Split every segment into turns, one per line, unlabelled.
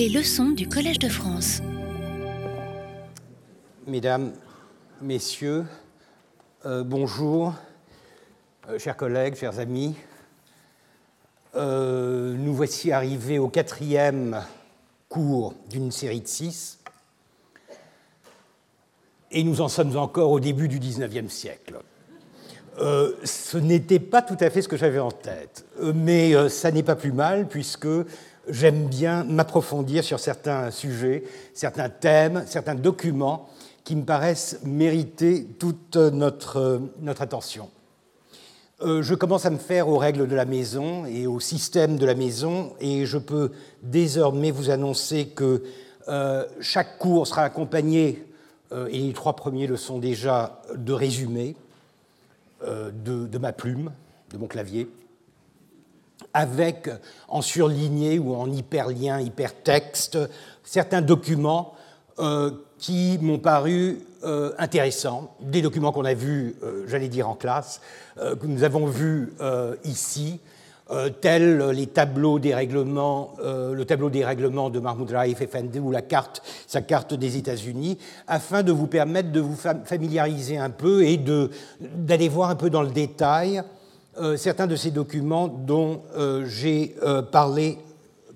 Les leçons du Collège de France.
Mesdames, Messieurs, euh, bonjour, euh, chers collègues, chers amis. Euh, nous voici arrivés au quatrième cours d'une série de six, et nous en sommes encore au début du XIXe siècle. ce n'était pas tout à fait ce que j'avais en tête, mais ça n'est pas plus mal puisque j'aime bien m'approfondir sur certains sujets, certains thèmes, certains documents qui me paraissent mériter toute notre, attention. Euh, je commence à me faire aux règles de la maison et au système de la maison, et je peux désormais vous annoncer que euh, chaque cours sera accompagné, euh, et les trois premiers le sont déjà, de résumés de ma plume, de mon clavier avec en surligné ou en hyperlien, hypertexte, certains documents euh, qui m'ont paru euh, intéressants, des documents qu'on a vus, euh, j'allais dire en classe, que nous avons vus ici, tels les tableaux des règlements, le tableau des règlements de Mahmoud Raif Effendi ou la carte, sa carte des États-Unis, afin de vous permettre de vous familiariser un peu et d'aller voir un peu dans le détail euh, certains de ces documents dont euh, j'ai euh, parlé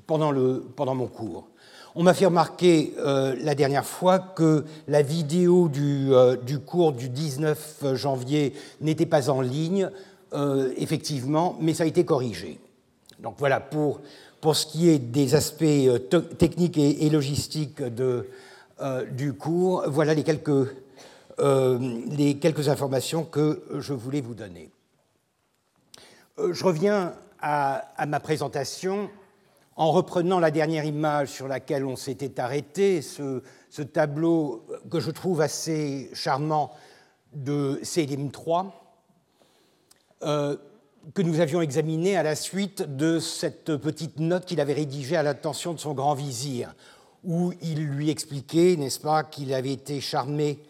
pendant, le, pendant, mon cours. On m'a fait remarquer la dernière fois que la vidéo du, du cours du 19 janvier n'était pas en ligne, effectivement, mais ça a été corrigé. Donc voilà, pour, pour ce qui est des aspects techniques et, logistiques de, du cours, voilà les quelques, les quelques informations que je voulais vous donner. Euh, je reviens à, ma présentation en reprenant la dernière image sur laquelle on s'était arrêté, ce, tableau que je trouve assez charmant de Selim III, euh, que nous avions examiné à la suite de cette petite note qu'il avait rédigée à l'attention de son grand vizir, où il lui expliquait, n'est-ce pas, qu'il avait été charmé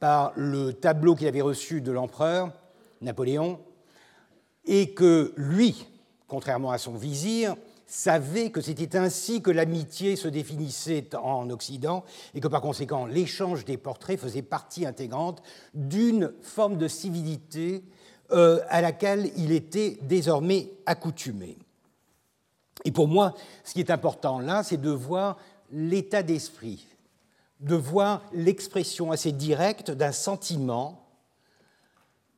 par le tableau qu'il avait reçu de l'empereur Napoléon, et que lui, contrairement à son vizir, savait que c'était ainsi que l'amitié se définissait en Occident et que par conséquent l'échange des portraits faisait partie intégrante d'une forme de civilité euh, à laquelle il était désormais accoutumé. Et pour moi, ce qui est important là, c'est de voir l'état d'esprit, de voir l'expression assez directe d'un sentiment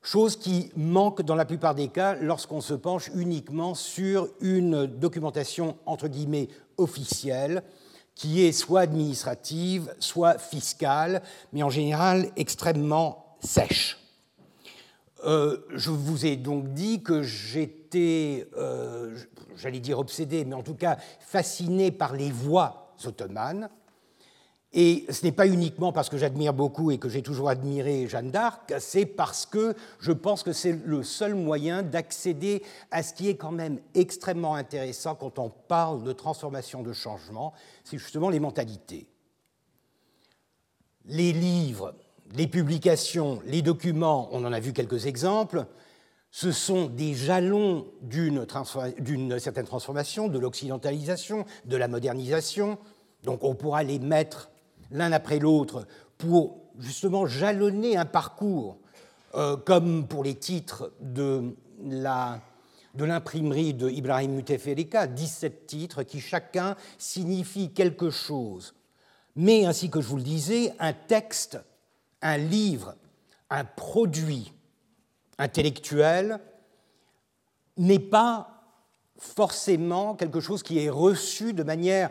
chose qui manque dans la plupart des cas lorsqu'on se penche uniquement sur une documentation entre guillemets officielle qui est soit administrative, soit fiscale, mais en général extrêmement sèche. Euh, je vous ai donc dit que j'étais, euh, j'allais dire obsédé, mais en tout cas fasciné par les voix ottomanes, et ce n'est pas uniquement parce que j'admire beaucoup et que j'ai toujours admiré Jeanne d'Arc, c'est parce que je pense que c'est le seul moyen d'accéder à ce qui est quand même extrêmement intéressant quand on parle de transformation, de changement, c'est justement les mentalités. Les livres, les publications, les documents, on en a vu quelques exemples, ce sont des jalons d'une certaine transformation, de l'occidentalisation, de la modernisation. Donc on pourra les mettre l'un après l'autre pour justement jalonner un parcours, euh, comme pour les titres de l'imprimerie de, Ibrahim Muteferika, 17 titres qui chacun signifient quelque chose. Mais, ainsi que je vous le disais, un texte, un livre, un produit intellectuel n'est pas forcément quelque chose qui est reçu de manière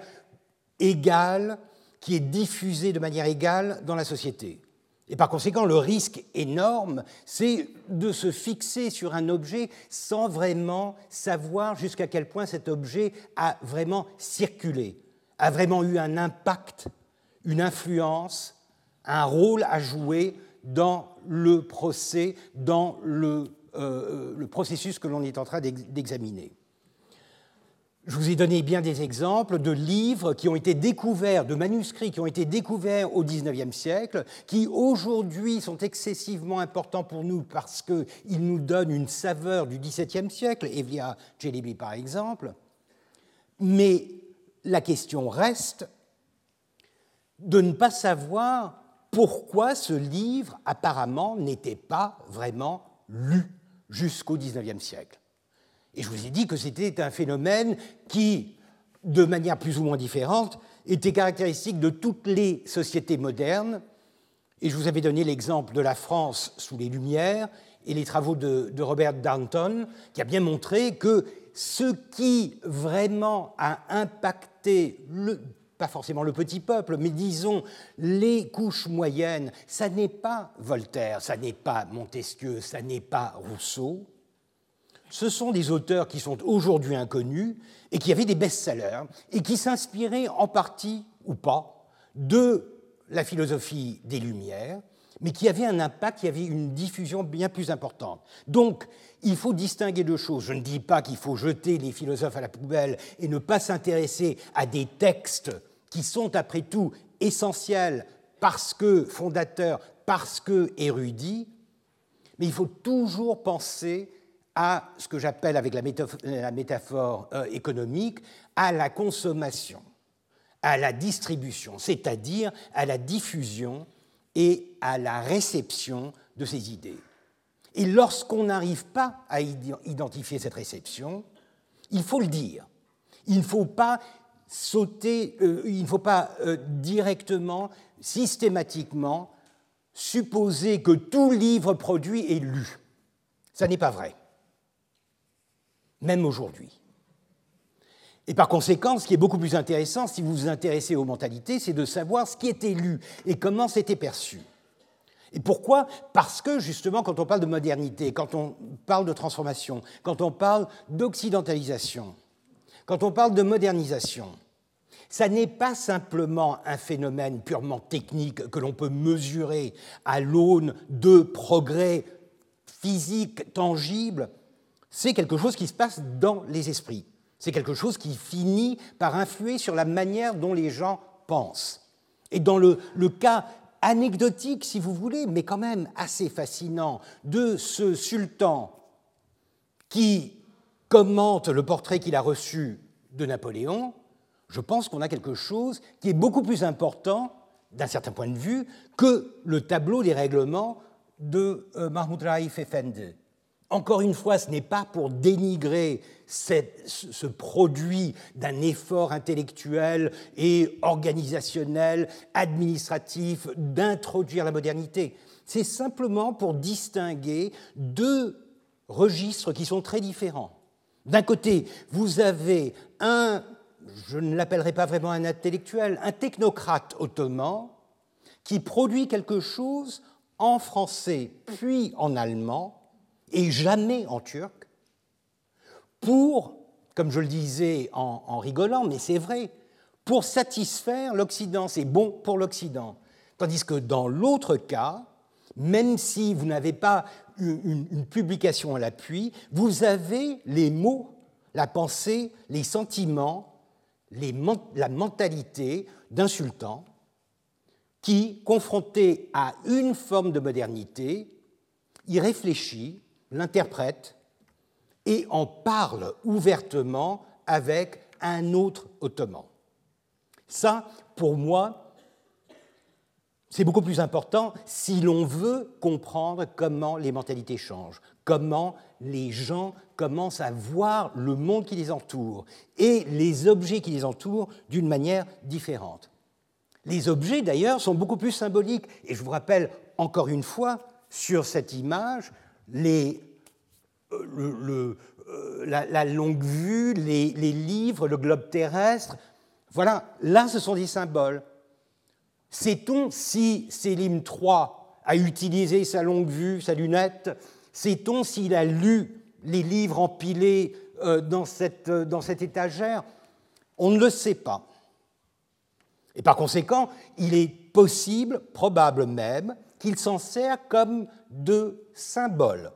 égale qui est diffusé de manière égale dans la société. Et par conséquent, le risque énorme, c'est de se fixer sur un objet sans vraiment savoir jusqu'à quel point cet objet a vraiment circulé, a vraiment eu un impact, une influence, un rôle à jouer dans le procès, dans le, euh, le processus que l'on est en train d'examiner. Je vous ai donné bien des exemples de livres qui ont été découverts, de manuscrits qui ont été découverts au XIXe siècle, qui aujourd'hui sont excessivement importants pour nous parce qu'ils nous donnent une saveur du XVIIe siècle, Evlia Celebi par exemple. Mais la question reste de ne pas savoir pourquoi ce livre apparemment n'était pas vraiment lu jusqu'au XIXe siècle. Et je vous ai dit que c'était un phénomène qui, de manière plus ou moins différente, était caractéristique de toutes les sociétés modernes. Et je vous avais donné l'exemple de la France sous les Lumières et les travaux de, Robert Downton, qui a bien montré que ce qui vraiment a impacté pas forcément le petit peuple, mais disons les couches moyennes, ça n'est pas Voltaire, ça n'est pas Montesquieu, ça n'est pas Rousseau. Ce sont des auteurs qui sont aujourd'hui inconnus et qui avaient des best-sellers et qui s'inspiraient en partie ou pas de la philosophie des Lumières, mais qui avaient un impact, qui avaient une diffusion bien plus importante. Donc, il faut distinguer deux choses. Je ne dis pas qu'il faut jeter les philosophes à la poubelle et ne pas s'intéresser à des textes qui sont après tout essentiels parce que fondateurs, parce que érudits, mais il faut toujours penser à ce que j'appelle avec la métaphore, euh, économique, à la consommation, à la distribution, c'est-à-dire à la diffusion et à la réception de ces idées. Et lorsqu'on n'arrive pas à identifier cette réception, il faut le dire. Il ne faut pas sauter, euh, il ne faut pas euh, directement, systématiquement, supposer que tout livre produit est lu. Ça n'est pas vrai, même aujourd'hui. Et par conséquent, ce qui est beaucoup plus intéressant, si vous vous intéressez aux mentalités, c'est de savoir ce qui était lu et comment c'était perçu. Et pourquoi Parce que justement, quand on parle de modernité, quand on parle de transformation, quand on parle d'occidentalisation, quand on parle de modernisation, ça n'est pas simplement un phénomène purement technique que l'on peut mesurer à l'aune de progrès physiques tangibles, c'est quelque chose qui se passe dans les esprits. C'est quelque chose qui finit par influer sur la manière dont les gens pensent. Et dans le, cas anecdotique, si vous voulez, mais quand même assez fascinant, de ce sultan qui commente le portrait qu'il a reçu de Napoléon, je pense qu'on a quelque chose qui est beaucoup plus important, d'un certain point de vue, que le tableau des règlements de euh, Mahmoud Raif Effendi. Encore une fois, ce n'est pas pour dénigrer ce produit d'un effort intellectuel et organisationnel, administratif, d'introduire la modernité. C'est simplement pour distinguer deux registres qui sont très différents. D'un côté, vous avez un je ne l'appellerai pas vraiment un intellectuel, un technocrate ottoman qui produit quelque chose en français puis en allemand et jamais en turc pour, comme je le disais en, rigolant, mais c'est vrai, pour satisfaire l'Occident, c'est bon pour l'Occident. Tandis que dans l'autre cas, même si vous n'avez pas une, publication à l'appui, vous avez les mots, la pensée, les sentiments la mentalité d'un sultan qui, confronté à une forme de modernité, y réfléchit, l'interprète et en parle ouvertement avec un autre ottoman. Ça, pour moi, c'est beaucoup plus important si l'on veut comprendre comment les mentalités changent, comment les gens commencent à voir le monde qui les entoure et les objets qui les entourent d'une manière différente. Les objets, d'ailleurs, sont beaucoup plus symboliques. Et je vous rappelle encore une fois, sur cette image, euh, euh, la, longue vue, les, livres, le globe terrestre. Voilà, là, ce sont des symboles. Sait-on si Sélim III a utilisé sa longue vue, sa lunette? Sait-on s'il a lu les livres empilés euh, dans dans cette étagère? On ne le sait pas. Et par conséquent, il est possible, probable même, qu'il s'en sert comme de symbole,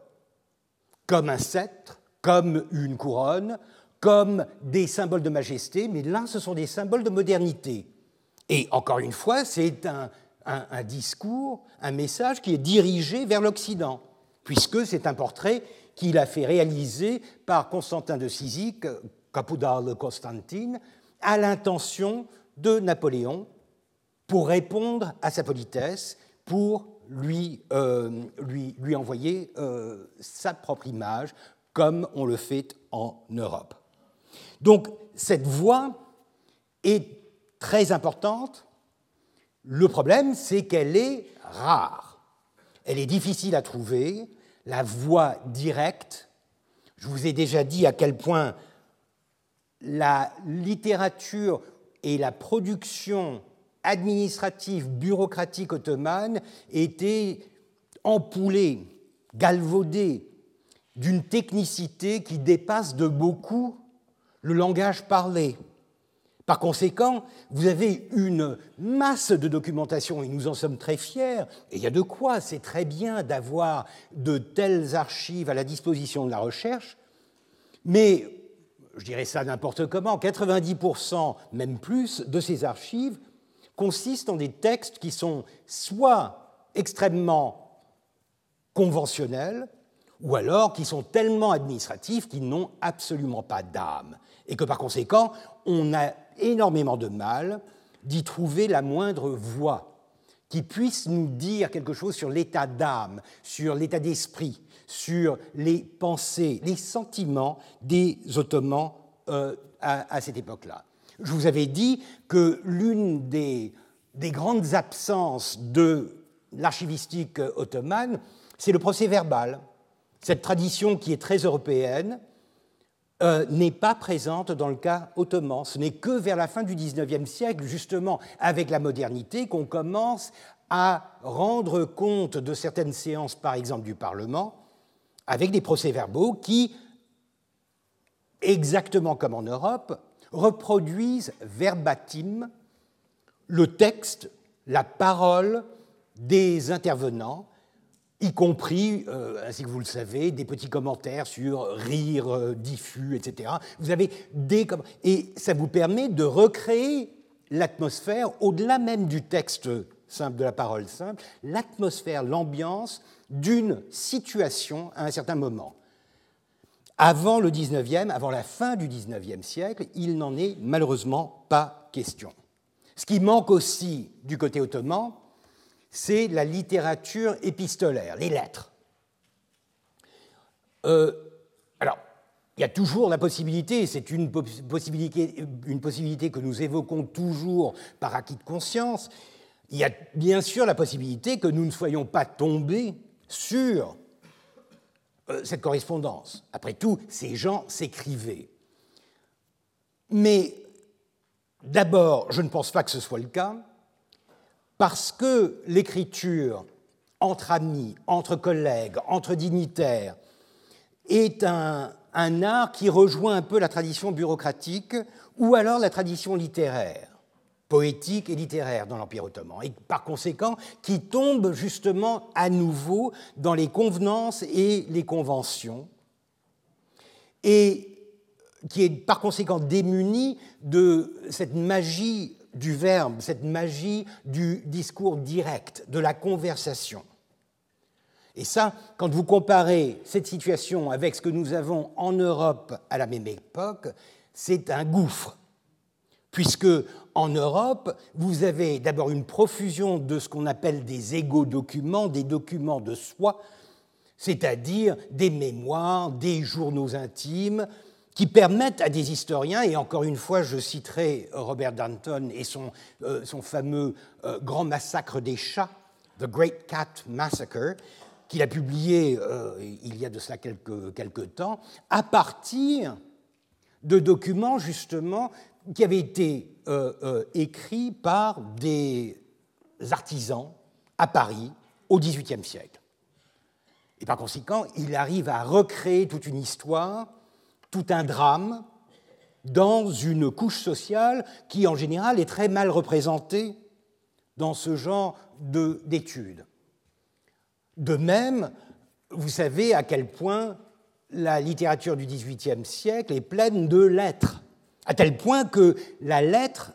comme un sceptre, comme une couronne, comme des symboles de majesté, mais là, ce sont des symboles de modernité. Et encore une fois, c'est un, discours, un message qui est dirigé vers l'Occident puisque c'est un portrait qu'il a fait réaliser par Constantin de Cyzique, Capoudal Constantine, à l'intention de Napoléon, pour répondre à sa politesse, pour lui, euh, lui, lui envoyer euh, sa propre image, comme on le fait en Europe. Donc cette voie est très importante. Le problème, c'est qu'elle est rare. Elle est difficile à trouver. La voie directe, je vous ai déjà dit à quel point la littérature et la production administrative, bureaucratique ottomane étaient empoulées, galvaudées d'une technicité qui dépasse de beaucoup le langage parlé. Par conséquent, vous avez une masse de documentation et nous en sommes très fiers. Et il y a de quoi, c'est très bien d'avoir de telles archives à la disposition de la recherche, mais je dirais ça n'importe comment, 90%, même plus, de ces archives consistent en des textes qui sont soit extrêmement conventionnels, ou alors qui sont tellement administratifs qu'ils n'ont absolument pas d'âme, et que par conséquent, on a énormément de mal d'y trouver la moindre voix qui puisse nous dire quelque chose sur l'état d'âme, sur l'état d'esprit, sur les pensées, les sentiments des Ottomans euh, à, cette époque-là. Je vous avais dit que l'une des, des, grandes absences de l'archivistique ottomane, c'est le procès verbal. Cette tradition qui est très européenne euh, n'est pas présente dans le cas ottoman. Ce n'est que vers la fin du XIXe siècle, justement avec la modernité, qu'on commence à rendre compte de certaines séances, par exemple du Parlement, avec des procès-verbaux qui, exactement comme en Europe, reproduisent verbatim le texte, la parole des intervenants, y compris, euh, ainsi que vous le savez, des petits commentaires sur rire euh, diffus, etc. Vous avez des et ça vous permet de recréer l'atmosphère au-delà même du texte simple de la parole simple, l'atmosphère, l'ambiance d'une situation à un certain moment. Avant le 19e, avant la fin du 19e siècle, il n'en est malheureusement pas question. Ce qui manque aussi du côté ottoman, c'est la littérature épistolaire, les lettres. Euh, alors, il y a toujours la possibilité, c'est une possibilité, une possibilité que nous évoquons toujours par acquis de conscience, il y a bien sûr la possibilité que nous ne soyons pas tombés sur euh, cette correspondance. Après tout, ces gens s'écrivaient. Mais d'abord, je ne pense pas que ce soit le cas, parce que l'écriture entre amis, entre collègues, entre dignitaires, est un, un art qui rejoint un peu la tradition bureaucratique ou alors la tradition littéraire poétique et littéraire dans l'Empire ottoman, et par conséquent qui tombe justement à nouveau dans les convenances et les conventions, et qui est par conséquent démuni de cette magie du verbe, cette magie du discours direct, de la conversation. Et ça, quand vous comparez cette situation avec ce que nous avons en Europe à la même époque, c'est un gouffre puisque en Europe, vous avez d'abord une profusion de ce qu'on appelle des égo-documents, des documents de soi, c'est-à-dire des mémoires, des journaux intimes, qui permettent à des historiens, et encore une fois, je citerai Robert Danton et son, euh, fameux euh, Grand massacre des chats, The Great Cat Massacre, qu'il a publié euh, il y a de cela quelques, temps, à partir de documents justement qui avait été euh, euh, écrit par des artisans à Paris au XVIIIe siècle. Et par conséquent, il arrive à recréer toute une histoire, tout un drame, dans une couche sociale qui, en général, est très mal représentée dans ce genre d'études. De, de même, vous savez à quel point la littérature du XVIIIe siècle est pleine de lettres à tel point que la lettre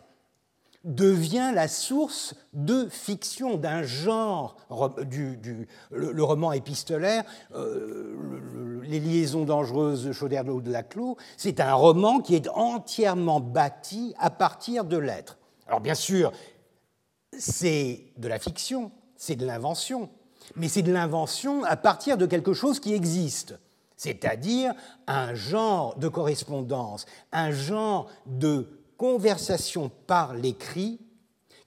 devient la source de fiction d'un genre, le, roman épistolaire, euh, Les liaisons dangereuses de Chauderlot de Laclos, c'est un roman qui est entièrement bâti à partir de lettres. Alors bien sûr, c'est de la fiction, c'est de l'invention, mais c'est de l'invention à partir de quelque chose qui existe, c'est-à-dire un genre de correspondance, un genre de conversation par l'écrit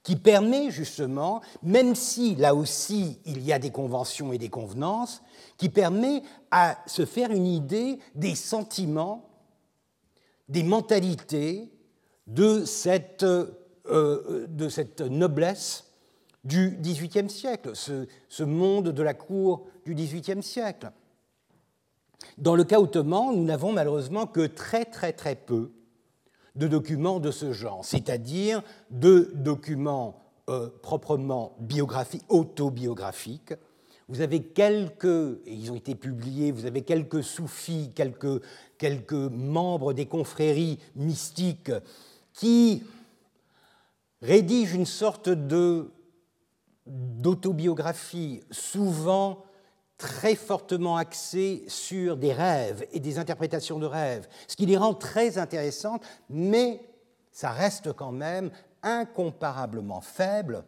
qui permet justement, même si là aussi il y a des conventions et des convenances, qui permet à se faire une idée des sentiments, des mentalités de cette, euh, cette noblesse du XVIIIe siècle, ce, ce, monde de la cour du XVIIIe siècle. Dans le cas ottoman, nous n'avons malheureusement que très très très peu de documents de ce genre, c'est-à-dire de documents euh, proprement biographiques, autobiographiques. Vous avez quelques, et ils ont été publiés, vous avez quelques soufis, quelques, quelques membres des confréries mystiques qui rédigent une sorte d'autobiographie, souvent très fortement axés sur des rêves et des interprétations de rêves, ce qui les rend très intéressantes, mais ça reste quand même incomparablement faible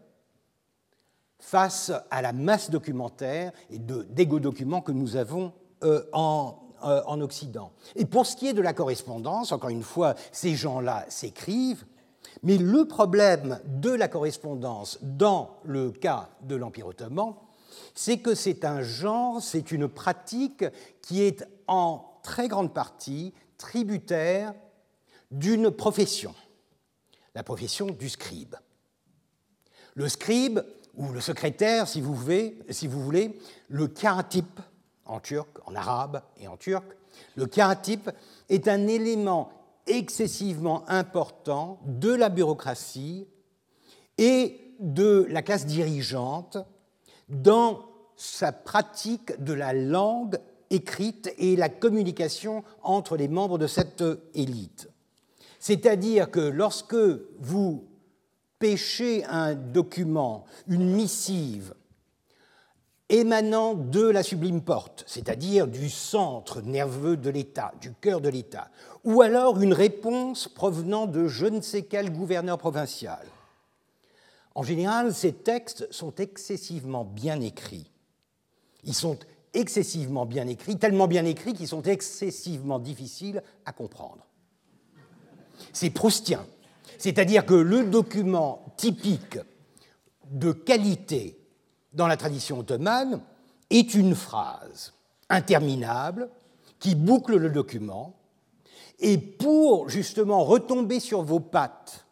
face à la masse documentaire et d'égo-documents que nous avons euh, en, euh, en Occident. Et pour ce qui est de la correspondance, encore une fois, ces gens-là s'écrivent, mais le problème de la correspondance dans le cas de l'Empire ottoman, c'est que c'est un genre, c'est une pratique qui est en très grande partie tributaire d'une profession, la profession du scribe. Le scribe, ou le secrétaire, si vous voulez, le karatip en turc, en arabe et en turc, le karatip est un élément excessivement important de la bureaucratie et de la classe dirigeante dans sa pratique de la langue écrite et la communication entre les membres de cette élite. C'est-à-dire que lorsque vous pêchez un document, une missive, émanant de la sublime porte, c'est-à-dire du centre nerveux de l'État, du cœur de l'État, ou alors une réponse provenant de je ne sais quel gouverneur provincial, en général, ces textes sont excessivement bien écrits. Ils sont excessivement bien écrits, tellement bien écrits qu'ils sont excessivement difficiles à comprendre. C'est proustien. C'est-à-dire que le document typique de qualité dans la tradition ottomane est une phrase interminable qui boucle le document, et pour justement retomber sur vos pattes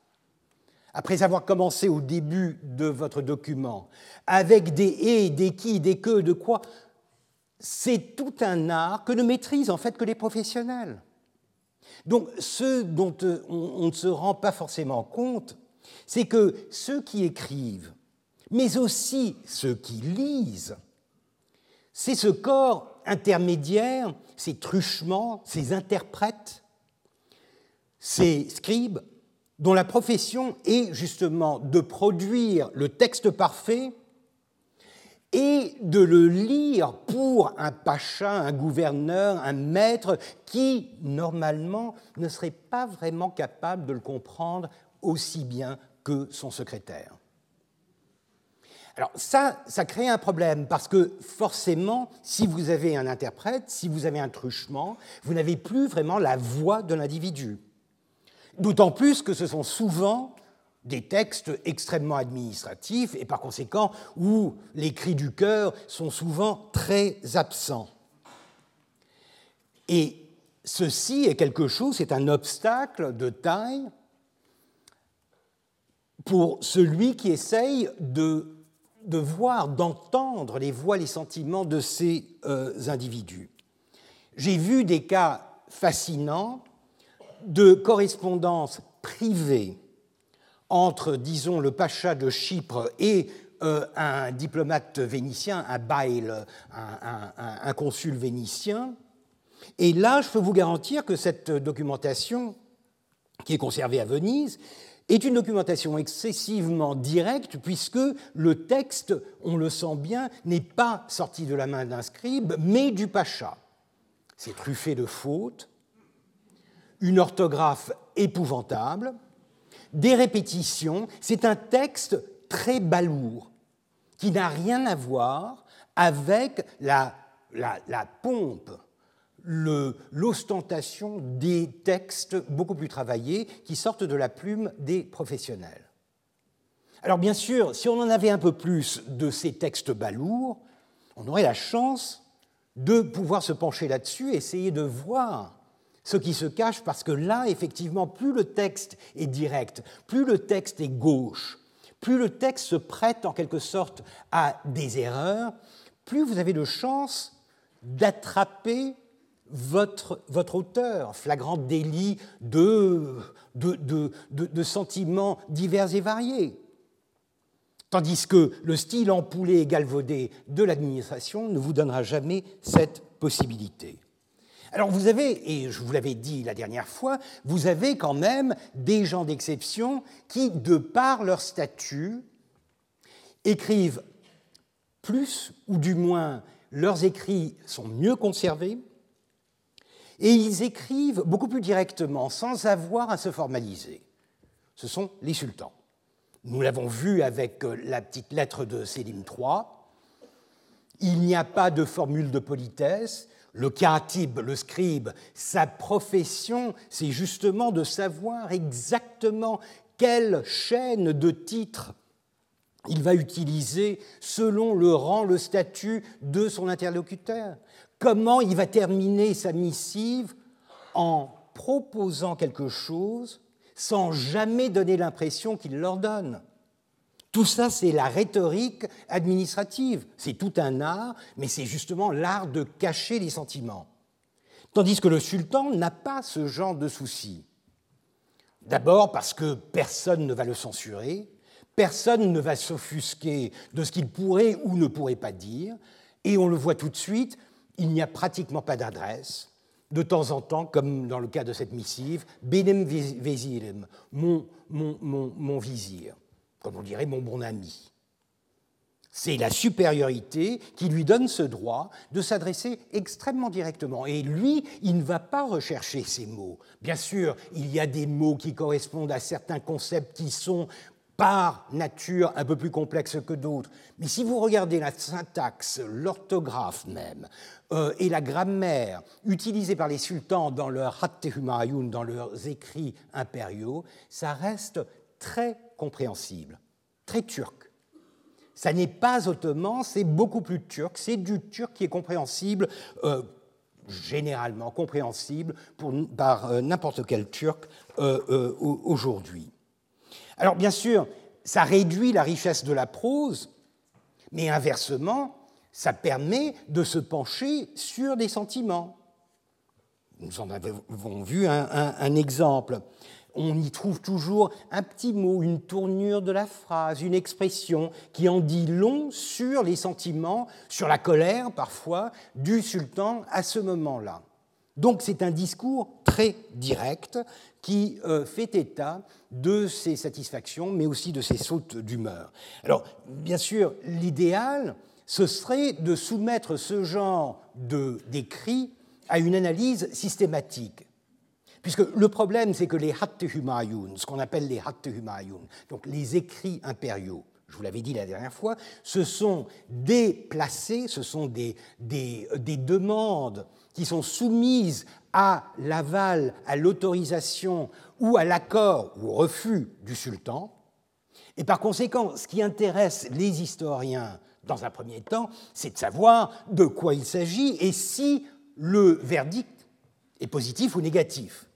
après avoir commencé au début de votre document, avec des et, des qui, des que, de quoi, c'est tout un art que ne maîtrisent en fait que les professionnels. Donc ce dont euh, on ne se rend pas forcément compte, c'est que ceux qui écrivent, mais aussi ceux qui lisent, c'est ce corps intermédiaire, ces truchements, ces interprètes, ces scribes, dont la profession est justement de produire le texte parfait et de le lire pour un pacha, un gouverneur, un maître qui, normalement, ne serait pas vraiment capable de le comprendre aussi bien que son secrétaire. Alors ça, ça crée un problème parce que forcément, si vous avez un interprète, si vous avez un truchement, vous n'avez plus vraiment la voix de l'individu. D'autant plus que ce sont souvent des textes extrêmement administratifs et par conséquent où les cris du cœur sont souvent très absents. Et ceci est quelque chose, c'est un obstacle de taille pour celui qui essaye de, voir, d'entendre les voix, les sentiments de ces euh, individus. J'ai vu des cas fascinants de correspondance privée entre, disons, le pacha de Chypre et euh, un diplomate vénitien, un bail, un, consul vénitien. Et là, je peux vous garantir que cette documentation, qui est conservée à Venise, est une documentation excessivement directe, puisque le texte, on le sent bien, n'est pas sorti de la main d'un scribe, mais du pacha. C'est truffé de fautes, une orthographe épouvantable, des répétitions. C'est un texte très balourd, qui n'a rien à voir avec la, la, pompe, l'ostentation des textes beaucoup plus travaillés qui sortent de la plume des professionnels. Alors bien sûr, si on en avait un peu plus de ces textes balourds, on aurait la chance de pouvoir se pencher là-dessus, essayer de voir ce qui se cache, parce que là, effectivement, plus le texte est direct, plus le texte est gauche, plus le texte se prête en quelque sorte à des erreurs, plus vous avez de chances d'attraper votre, auteur, flagrant délit de, de, de, sentiments divers et variés. Tandis que le style empoulé et galvaudé de l'administration ne vous donnera jamais cette possibilité. Alors vous avez, et je vous l'avais dit la dernière fois, vous avez quand même des gens d'exception qui, de par leur statut, écrivent plus, ou du moins leurs écrits sont mieux conservés, et ils écrivent beaucoup plus directement, sans avoir à se formaliser. Ce sont les sultans. Nous l'avons vu avec euh, la petite lettre de Sélim III. Il n'y a pas de formule de politesse, le katib, le scribe, sa profession, c'est justement de savoir exactement quelle chaîne de titres il va utiliser selon le rang, le statut de son interlocuteur. Comment il va terminer sa missive en proposant quelque chose sans jamais donner l'impression qu'il leur donne. Tout ça, c'est la rhétorique administrative. C'est tout un art, mais c'est justement l'art de cacher les sentiments. Tandis que le sultan n'a pas ce genre de souci. D'abord parce que personne ne va le censurer, personne ne va s'offusquer de ce qu'il pourrait ou ne pourrait pas dire, et on le voit tout de suite, il n'y a pratiquement pas d'adresse. De temps en temps, comme dans le cas de cette missive, Benem Vezirem, mon, mon, mon, mon vizir comme on dirait mon bon ami. C'est la supériorité qui lui donne ce droit de s'adresser extrêmement directement. Et lui, il ne va pas rechercher ces mots. Bien sûr, il y a des mots qui correspondent à certains concepts qui sont par nature un peu plus complexes que d'autres. Mais si vous regardez la syntaxe, l'orthographe même, euh, et la grammaire utilisée par les sultans dans leur Humayun, dans leurs écrits impériaux, ça reste très compréhensible, très turc. Ça n'est pas ottoman, c'est beaucoup plus turc, c'est du turc qui est compréhensible, euh, généralement compréhensible par euh, n'importe quel turc euh, aujourd'hui. Alors bien sûr, ça réduit la richesse de la prose, mais inversement, ça permet de se pencher sur des sentiments. Nous en avons vu un exemple on y trouve toujours un petit mot, une tournure de la phrase, une expression qui en dit long sur les sentiments, sur la colère parfois du sultan à ce moment-là. Donc c'est un discours très direct qui euh, fait état de ses satisfactions, mais aussi de ses sautes d'humeur. Alors, bien sûr, l'idéal, ce serait de soumettre ce genre d'écrit à une analyse systématique. Puisque le problème, c'est que les Hatt Humayun, ce qu'on appelle les Hatt Humayun, donc les écrits impériaux, je vous l'avais dit la dernière fois, ce sont déplacés, ce sont des, des, des demandes qui sont soumises à l'aval, à l'autorisation ou à l'accord ou au refus du sultan. Et par conséquent, ce qui intéresse les historiens dans un premier temps, c'est de savoir de quoi il s'agit et si le verdict est positif ou négatif.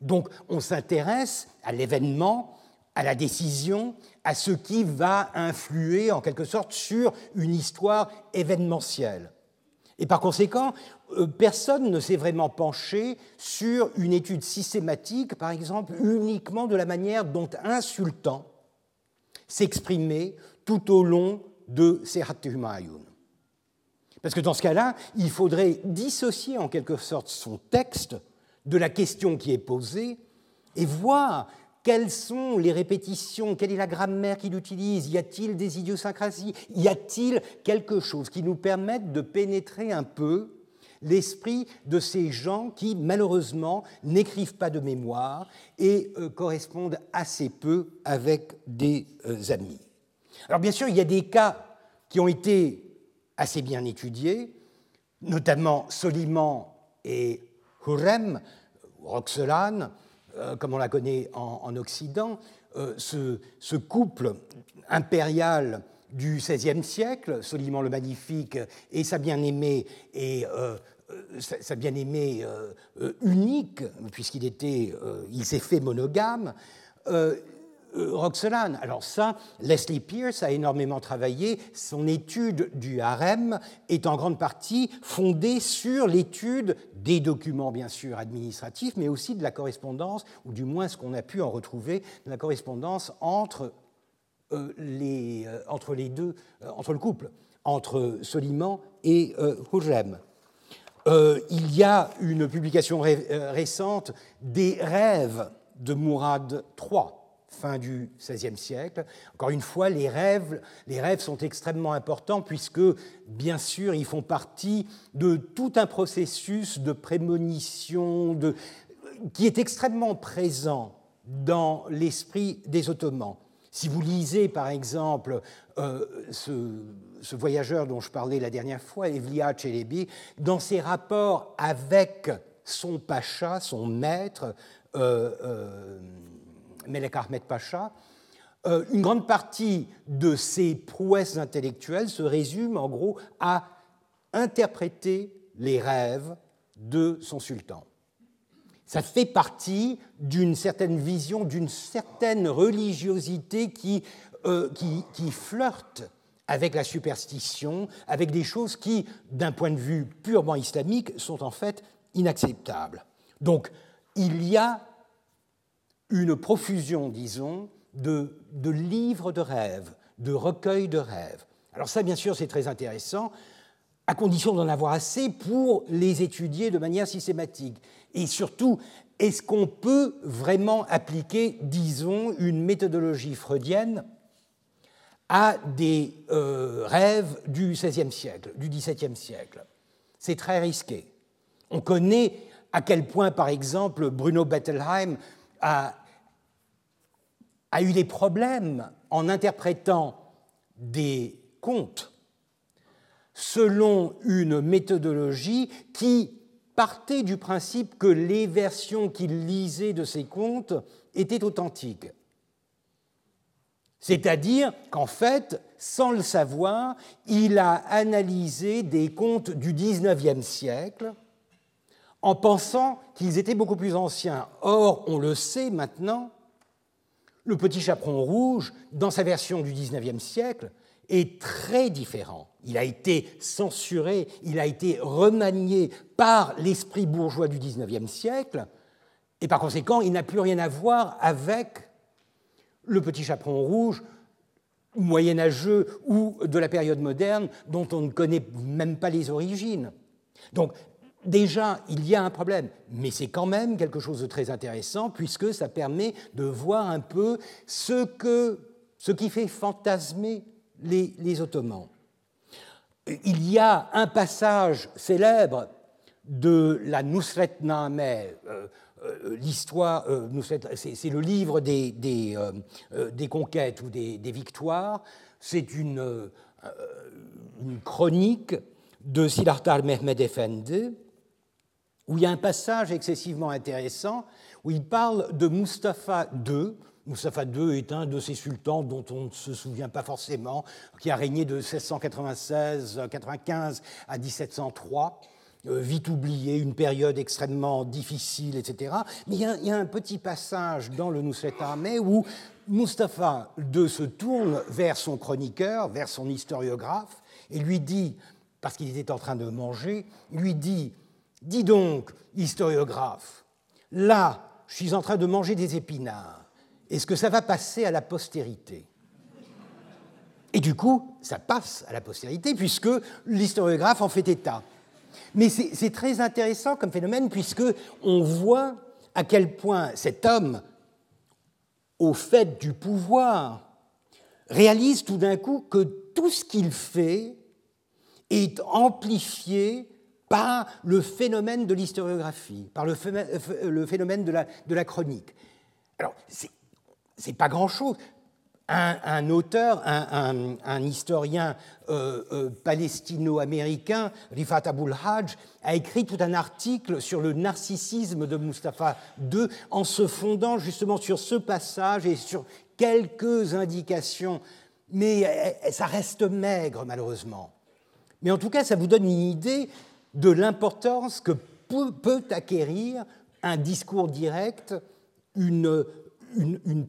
Donc on s'intéresse à l'événement, à la décision, à ce qui va influer en quelque sorte sur une histoire événementielle. Et par conséquent, euh, personne ne s'est vraiment penché sur une étude systématique, par exemple, uniquement de la manière dont un sultan s'exprimait tout au long de Serhat Humayun. Parce que dans ce cas-là, il faudrait dissocier en quelque sorte son texte de la question qui est posée et voir quelles sont les répétitions, quelle est la grammaire qu'il utilise, y a-t-il des idiosyncrasies, y a-t-il quelque chose qui nous permette de pénétrer un peu l'esprit de ces gens qui, malheureusement, n'écrivent pas de mémoire et euh, correspondent assez peu avec des euh, amis. Alors bien sûr, il y a des cas qui ont été assez bien étudiés, notamment Soliman et Hurrem, Roxelane, euh, comme on la connaît en, Occident, euh, ce, couple impérial du XVIe siècle, Soliman le Magnifique et sa bien-aimée et euh, sa, bien-aimée unique, puisqu'il était, s'est fait monogame, Roxelane. Alors ça, Leslie Pierce a énormément travaillé. Son étude du harem est en grande partie fondée sur l'étude des documents, bien sûr, administratifs, mais aussi de la correspondance, ou du moins ce qu'on a pu en retrouver, de la correspondance entre, euh, les, euh, les deux, entre le couple, entre Soliman et Hurrem. il y a une publication récente des rêves de Mourad III, fin du XVIe siècle. Encore une fois, les rêves, les rêves sont extrêmement importants puisque, bien sûr, ils font partie de tout un processus de prémonition de, qui est extrêmement présent dans l'esprit des Ottomans. Si vous lisez, par exemple, euh, ce, voyageur dont je parlais la dernière fois, Evliya Çelebi, dans ses rapports avec son pacha, son maître, euh, euh, Melek Ahmed Pacha, euh, une grande partie de ses prouesses intellectuelles se résume en gros à interpréter les rêves de son sultan. Ça fait partie d'une certaine vision, d'une certaine religiosité qui, euh, qui, qui, flirte avec la superstition, avec des choses qui, d'un point de vue purement islamique, sont en fait inacceptables. Donc, il y a une profusion, disons, de, livres de rêves, de recueils de rêves. Alors ça, bien sûr, c'est très intéressant, à condition d'en avoir assez pour les étudier de manière systématique. Et surtout, est-ce qu'on peut vraiment appliquer, disons, une méthodologie freudienne à des euh, rêves du XVIe siècle, du XVIIe siècle? C'est très risqué. On connaît à quel point, par exemple, Bruno Bettelheim a, eu des problèmes en interprétant des contes selon une méthodologie qui partait du principe que les versions qu'il lisait de ces contes étaient authentiques. C'est-à-dire qu'en fait, sans le savoir, il a analysé des contes du XIXe siècle en pensant qu'ils étaient beaucoup plus anciens. Or, on le sait maintenant, le petit chaperon rouge, dans sa version du XIXe siècle, est très différent. Il a été censuré, il a été remanié par l'esprit bourgeois du XIXe siècle, et par conséquent, il n'a plus rien à voir avec le petit chaperon rouge moyenâgeux ou de la période moderne dont on ne connaît même pas les origines. Donc déjà, il y a un problème, mais c'est quand même quelque chose de très intéressant puisque ça permet de voir un peu ce, qui fait fantasmer les, Ottomans. Il y a un passage célèbre de la Nusret euh, euh, l'histoire, euh, c'est le livre des, conquêtes ou des, victoires, c'est une, une, chronique de Siddhartha Mehmed Efendi, où il y a un passage excessivement intéressant où il parle de Mustapha II. Mustapha II est un de ces sultans dont on ne se souvient pas forcément, qui a régné de 1696-95 à 1703 euh, vite oublié, une période extrêmement difficile, etc. Mais il y, a, un petit passage dans le Nusret Armé où Mustapha II se tourne vers son chroniqueur, vers son historiographe, et lui dit, parce qu'il était en train de manger, lui dit Dis donc, historiographe, là, je suis en train de manger des épinards. Est-ce que ça va passer à la postérité? Et du coup, ça passe à la postérité puisque l'historiographe en fait état. Mais c'est très intéressant comme phénomène puisque on voit à quel point cet homme, au fait du pouvoir, réalise tout d'un coup que tout ce qu'il fait est amplifié par le phénomène de l'historiographie, par le phénomène de la, de la chronique. Alors, c'est pas grand-chose. un, auteur, un, historien euh, euh, palestino-américain, Rifat Abul Hajj, a écrit tout un article sur le narcissisme de Mustafa II en se fondant justement sur ce passage et sur quelques indications, mais ça reste maigre malheureusement. Mais en tout cas, ça vous donne une idée de l'importance que peut, acquérir un discours direct, une,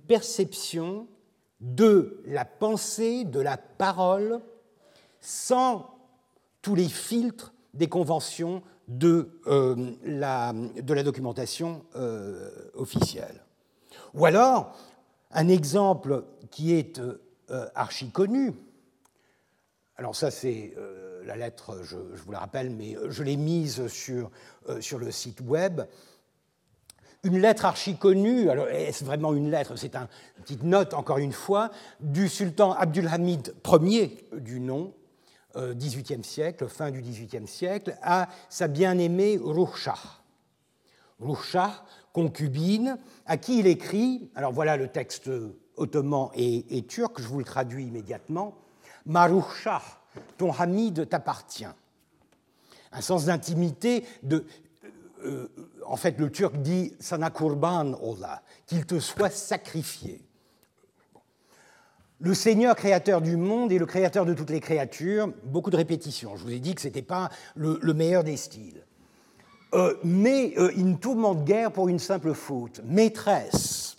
perception de la pensée, de la parole, sans tous les filtres des conventions de, euh, la, documentation euh, officielle. Ou alors, un exemple qui est euh, archi connu, alors ça c'est la lettre, je, vous la rappelle, mais je l'ai mise sur, sur le site web, une lettre archi connue, alors est-ce vraiment une lettre? C'est une petite note, encore une fois, du sultan Abdulhamid Ier du nom, euh, siècle, fin du XVIIIe siècle, à sa bien-aimée Ruhshah. Ruhshah, concubine, à qui il écrit, alors voilà le texte ottoman et, turc, je vous le traduis immédiatement, Ma ton Hamid t'appartient. Un sens d'intimité, de, euh, en fait, le turc dit sana kurban qu'il te soit sacrifié. Le Seigneur créateur du monde et le créateur de toutes les créatures, beaucoup de répétitions. Je vous ai dit que ce n'était pas le, meilleur des styles. Euh, mais euh, il ne tourmente guère pour une simple faute. Maîtresse,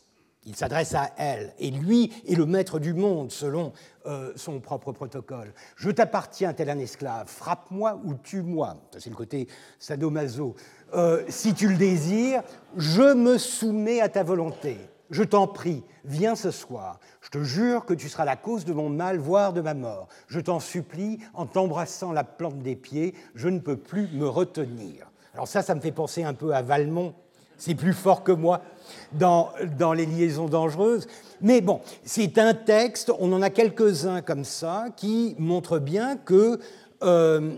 il s'adresse à elle, et lui est le maître du monde selon euh, son propre protocole. Je t'appartiens tel un esclave, frappe-moi ou tue-moi. C'est le côté sadomaso. Euh, si tu le désires, je me soumets à ta volonté. Je t'en prie, viens ce soir. Je te jure que tu seras la cause de mon mal, voire de ma mort. Je t'en supplie, en t'embrassant la plante des pieds, je ne peux plus me retenir. Alors ça, ça me fait penser un peu à Valmont. C'est plus fort que moi dans, les liaisons dangereuses. Mais bon, c'est un texte, on en a quelques-uns comme ça, qui montrent bien que euh,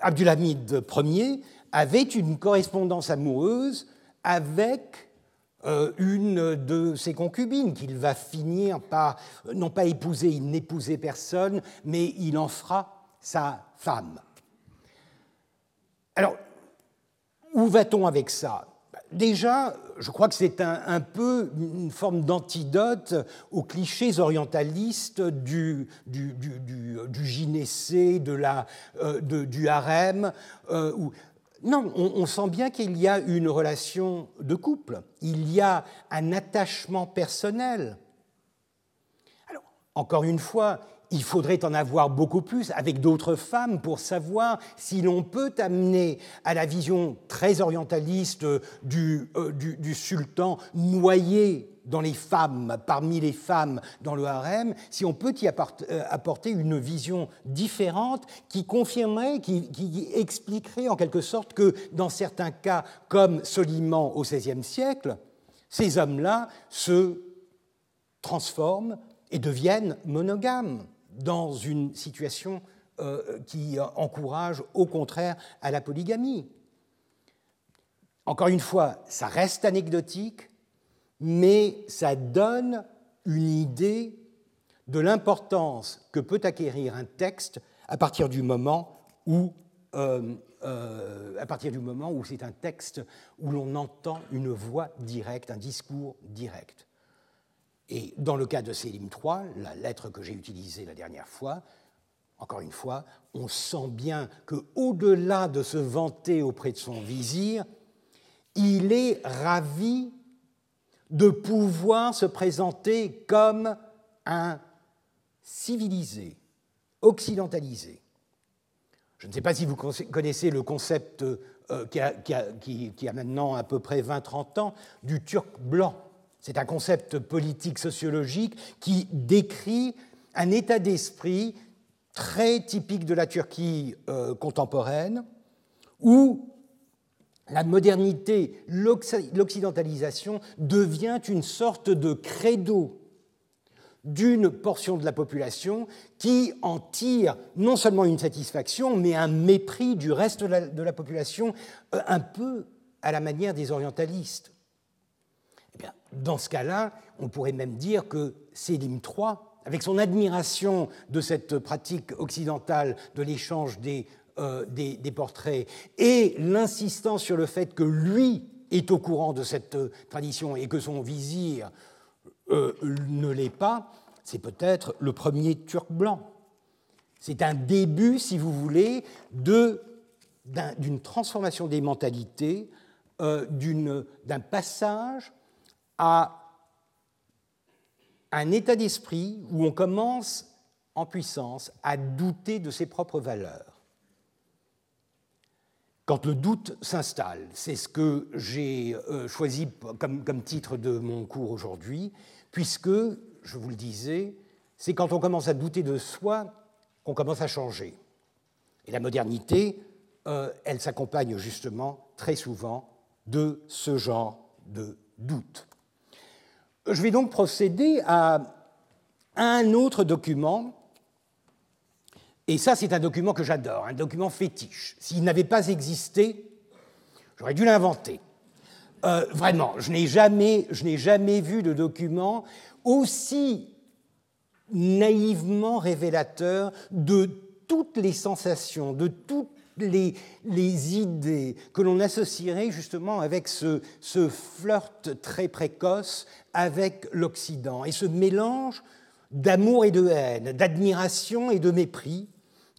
Abdulhamid Ier avait une correspondance amoureuse avec euh, une de ses concubines qu'il va finir par, non pas épouser, il n'épousait personne, mais il en fera sa femme. Alors, où va-t-on avec ça? Déjà, je crois que c'est un, peu une forme d'antidote aux clichés orientalistes du, du, gynécée, de la, euh, du harem, euh, non, on, sent bien qu'il y a une relation de couple, il y a un attachement personnel. Alors, encore une fois, il faudrait en avoir beaucoup plus avec d'autres femmes pour savoir si l'on peut amener à la vision très orientaliste du, euh, du sultan noyé dans les femmes, parmi les femmes dans le harem, si on peut y euh, apporter une vision différente qui confirmerait, qui, expliquerait en quelque sorte que dans certains cas, comme Soliman au XVIe siècle, ces hommes-là se transforment et deviennent monogames dans une situation euh, qui encourage au contraire à la polygamie. Encore une fois, ça reste anecdotique, mais ça donne une idée de l'importance que peut acquérir un texte à partir du moment où, euh, euh, à partir du moment où c'est un texte où l'on entend une voix directe, un discours direct. Et dans le cas de Sélim III, la lettre que j'ai utilisée la dernière fois, encore une fois, on sent bien que, au-delà de se vanter auprès de son vizir, il est ravi de pouvoir se présenter comme un civilisé, occidentalisé. Je ne sais pas si vous connaissez le concept euh, qui, a, maintenant à peu près 20-30 ans du turc blanc. C'est un concept politique sociologique qui décrit un état d'esprit très typique de la Turquie euh, contemporaine, où la modernité, l'occidentalisation devient une sorte de credo d'une portion de la population qui en tire non seulement une satisfaction, mais un mépris du reste de la, population, euh, un peu à la manière des orientalistes. Dans ce cas-là, on pourrait même dire que Sélim III, avec son admiration de cette pratique occidentale de l'échange des, euh, des, portraits et l'insistance sur le fait que lui est au courant de cette tradition et que son vizir euh, ne l'est pas, c'est peut-être le premier turc blanc. C'est un début, si vous voulez, d'une transformation des mentalités, euh, d'un passage à un état d'esprit où on commence en puissance à douter de ses propres valeurs. Quand le doute s'installe, c'est ce que j'ai euh, choisi comme, titre de mon cours aujourd'hui, puisque, je vous le disais, c'est quand on commence à douter de soi qu'on commence à changer. Et la modernité, euh, elle s'accompagne justement très souvent de ce genre de doute. Je vais donc procéder à un autre document, et ça c'est un document que j'adore, un document fétiche. S'il n'avait pas existé, j'aurais dû l'inventer. Euh, vraiment, je n'ai jamais, jamais vu de document aussi naïvement révélateur de toutes les sensations, de toutes les, idées que l'on associerait justement avec ce, flirt très précoce avec l'Occident et ce mélange d'amour et de haine, d'admiration et de mépris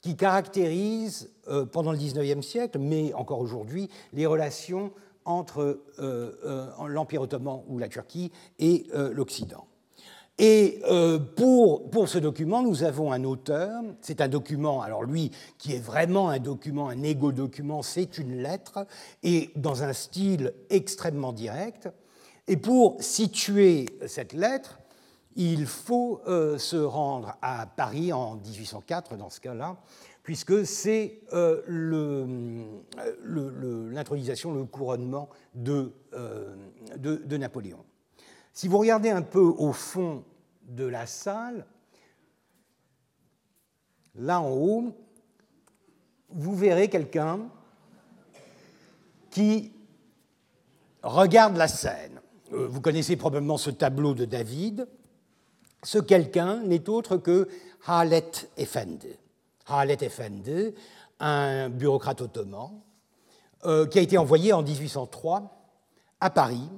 qui caractérise euh, pendant le XIXe siècle, mais encore aujourd'hui, les relations entre euh, euh, l'Empire ottoman ou la Turquie et l'Occident. Et euh, pour, pour, ce document, nous avons un auteur. C'est un document, alors lui, qui est vraiment un document, un égo-document, c'est une lettre, et dans un style extrêmement direct. Et pour situer cette lettre, il faut euh, se rendre à Paris en 1804, dans ce cas-là, puisque c'est euh, l'intronisation, le, couronnement de, de Napoléon. Si vous regardez un peu au fond de la salle, là en haut, vous verrez quelqu'un qui regarde la scène. Euh, vous connaissez probablement ce tableau de David. Ce quelqu'un n'est autre que Halet Efendi. Halet Efendi, un bureaucrate ottoman, euh, qui a été envoyé en 1803 à Paris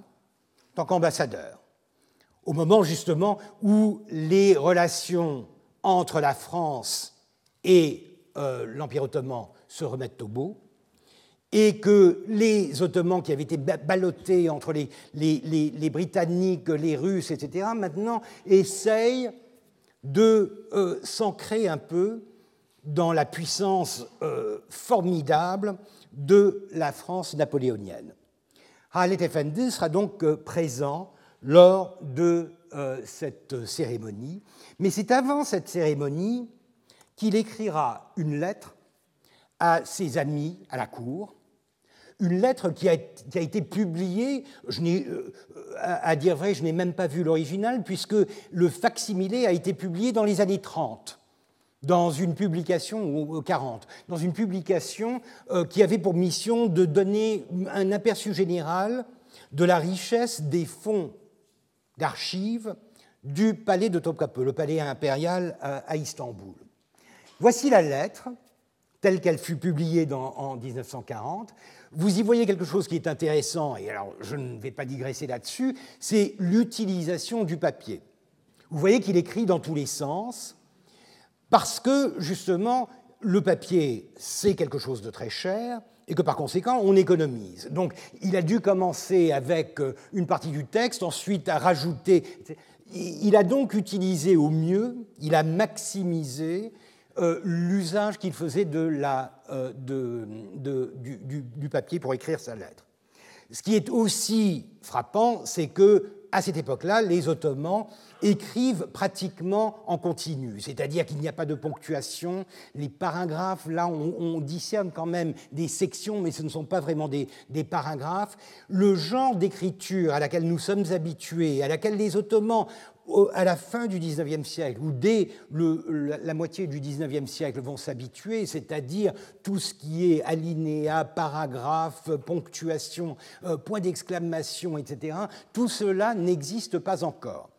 en tant qu'ambassadeur au moment justement où les relations entre la France et euh, l'Empire ottoman se remettent au beau, et que les Ottomans qui avaient été ballottés entre les, Britanniques, les Russes, etc., maintenant essayent de euh, s'ancrer un peu dans la puissance euh, formidable de la France napoléonienne. Halet Effendi sera donc présent lors de euh, cette cérémonie. Mais c'est avant cette cérémonie qu'il écrira une lettre à ses amis à la cour, une lettre qui a, été publiée, je euh, à dire vrai, je n'ai même pas vu l'original, puisque le facsimilé a été publié dans les années 30 dans une publication, ou 40, dans une publication euh, qui avait pour mission de donner un aperçu général de la richesse des fonds d'archives du palais de Topkapi, le palais impérial à Istanbul. Voici la lettre telle qu'elle fut publiée en 1940. Vous y voyez quelque chose qui est intéressant, et alors je ne vais pas digresser là-dessus, c'est l'utilisation du papier. Vous voyez qu'il écrit dans tous les sens, parce que justement, le papier, c'est quelque chose de très cher, et que par conséquent, on économise. Donc, il a dû commencer avec euh, une partie du texte, ensuite à rajouter. Il a donc utilisé au mieux, il a maximisé euh, l'usage qu'il faisait de la, euh, de, du, du, papier pour écrire sa lettre. Ce qui est aussi frappant, c'est que à cette époque-là, les Ottomans écrivent pratiquement en continu, c'est-à-dire qu'il n'y a pas de ponctuation. Les paragraphes, là, on, discerne quand même des sections, mais ce ne sont pas vraiment des, paragraphes. Le genre d'écriture à laquelle nous sommes habitués, à laquelle les Ottomans à la fin du XIXe siècle, ou dès la, moitié du XIXe siècle, vont s'habituer, c'est-à-dire tout ce qui est alinéa, paragraphe, ponctuation, euh, point d'exclamation, etc., tout cela n'existe pas encore.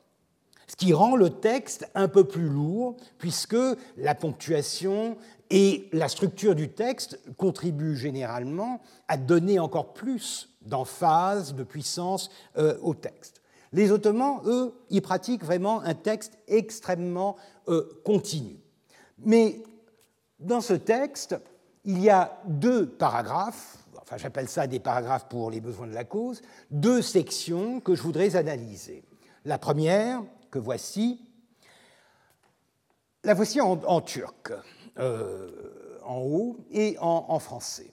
Ce qui rend le texte un peu plus lourd, puisque la ponctuation et la structure du texte contribuent généralement à donner encore plus d'emphase, de puissance euh, au texte. Les Ottomans, eux, y pratiquent vraiment un texte extrêmement euh, continu. Mais dans ce texte, il y a deux paragraphes, enfin j'appelle ça des paragraphes pour les besoins de la cause, deux sections que je voudrais analyser. La première, que voici, la voici en, turc, euh, en haut, et en, en français.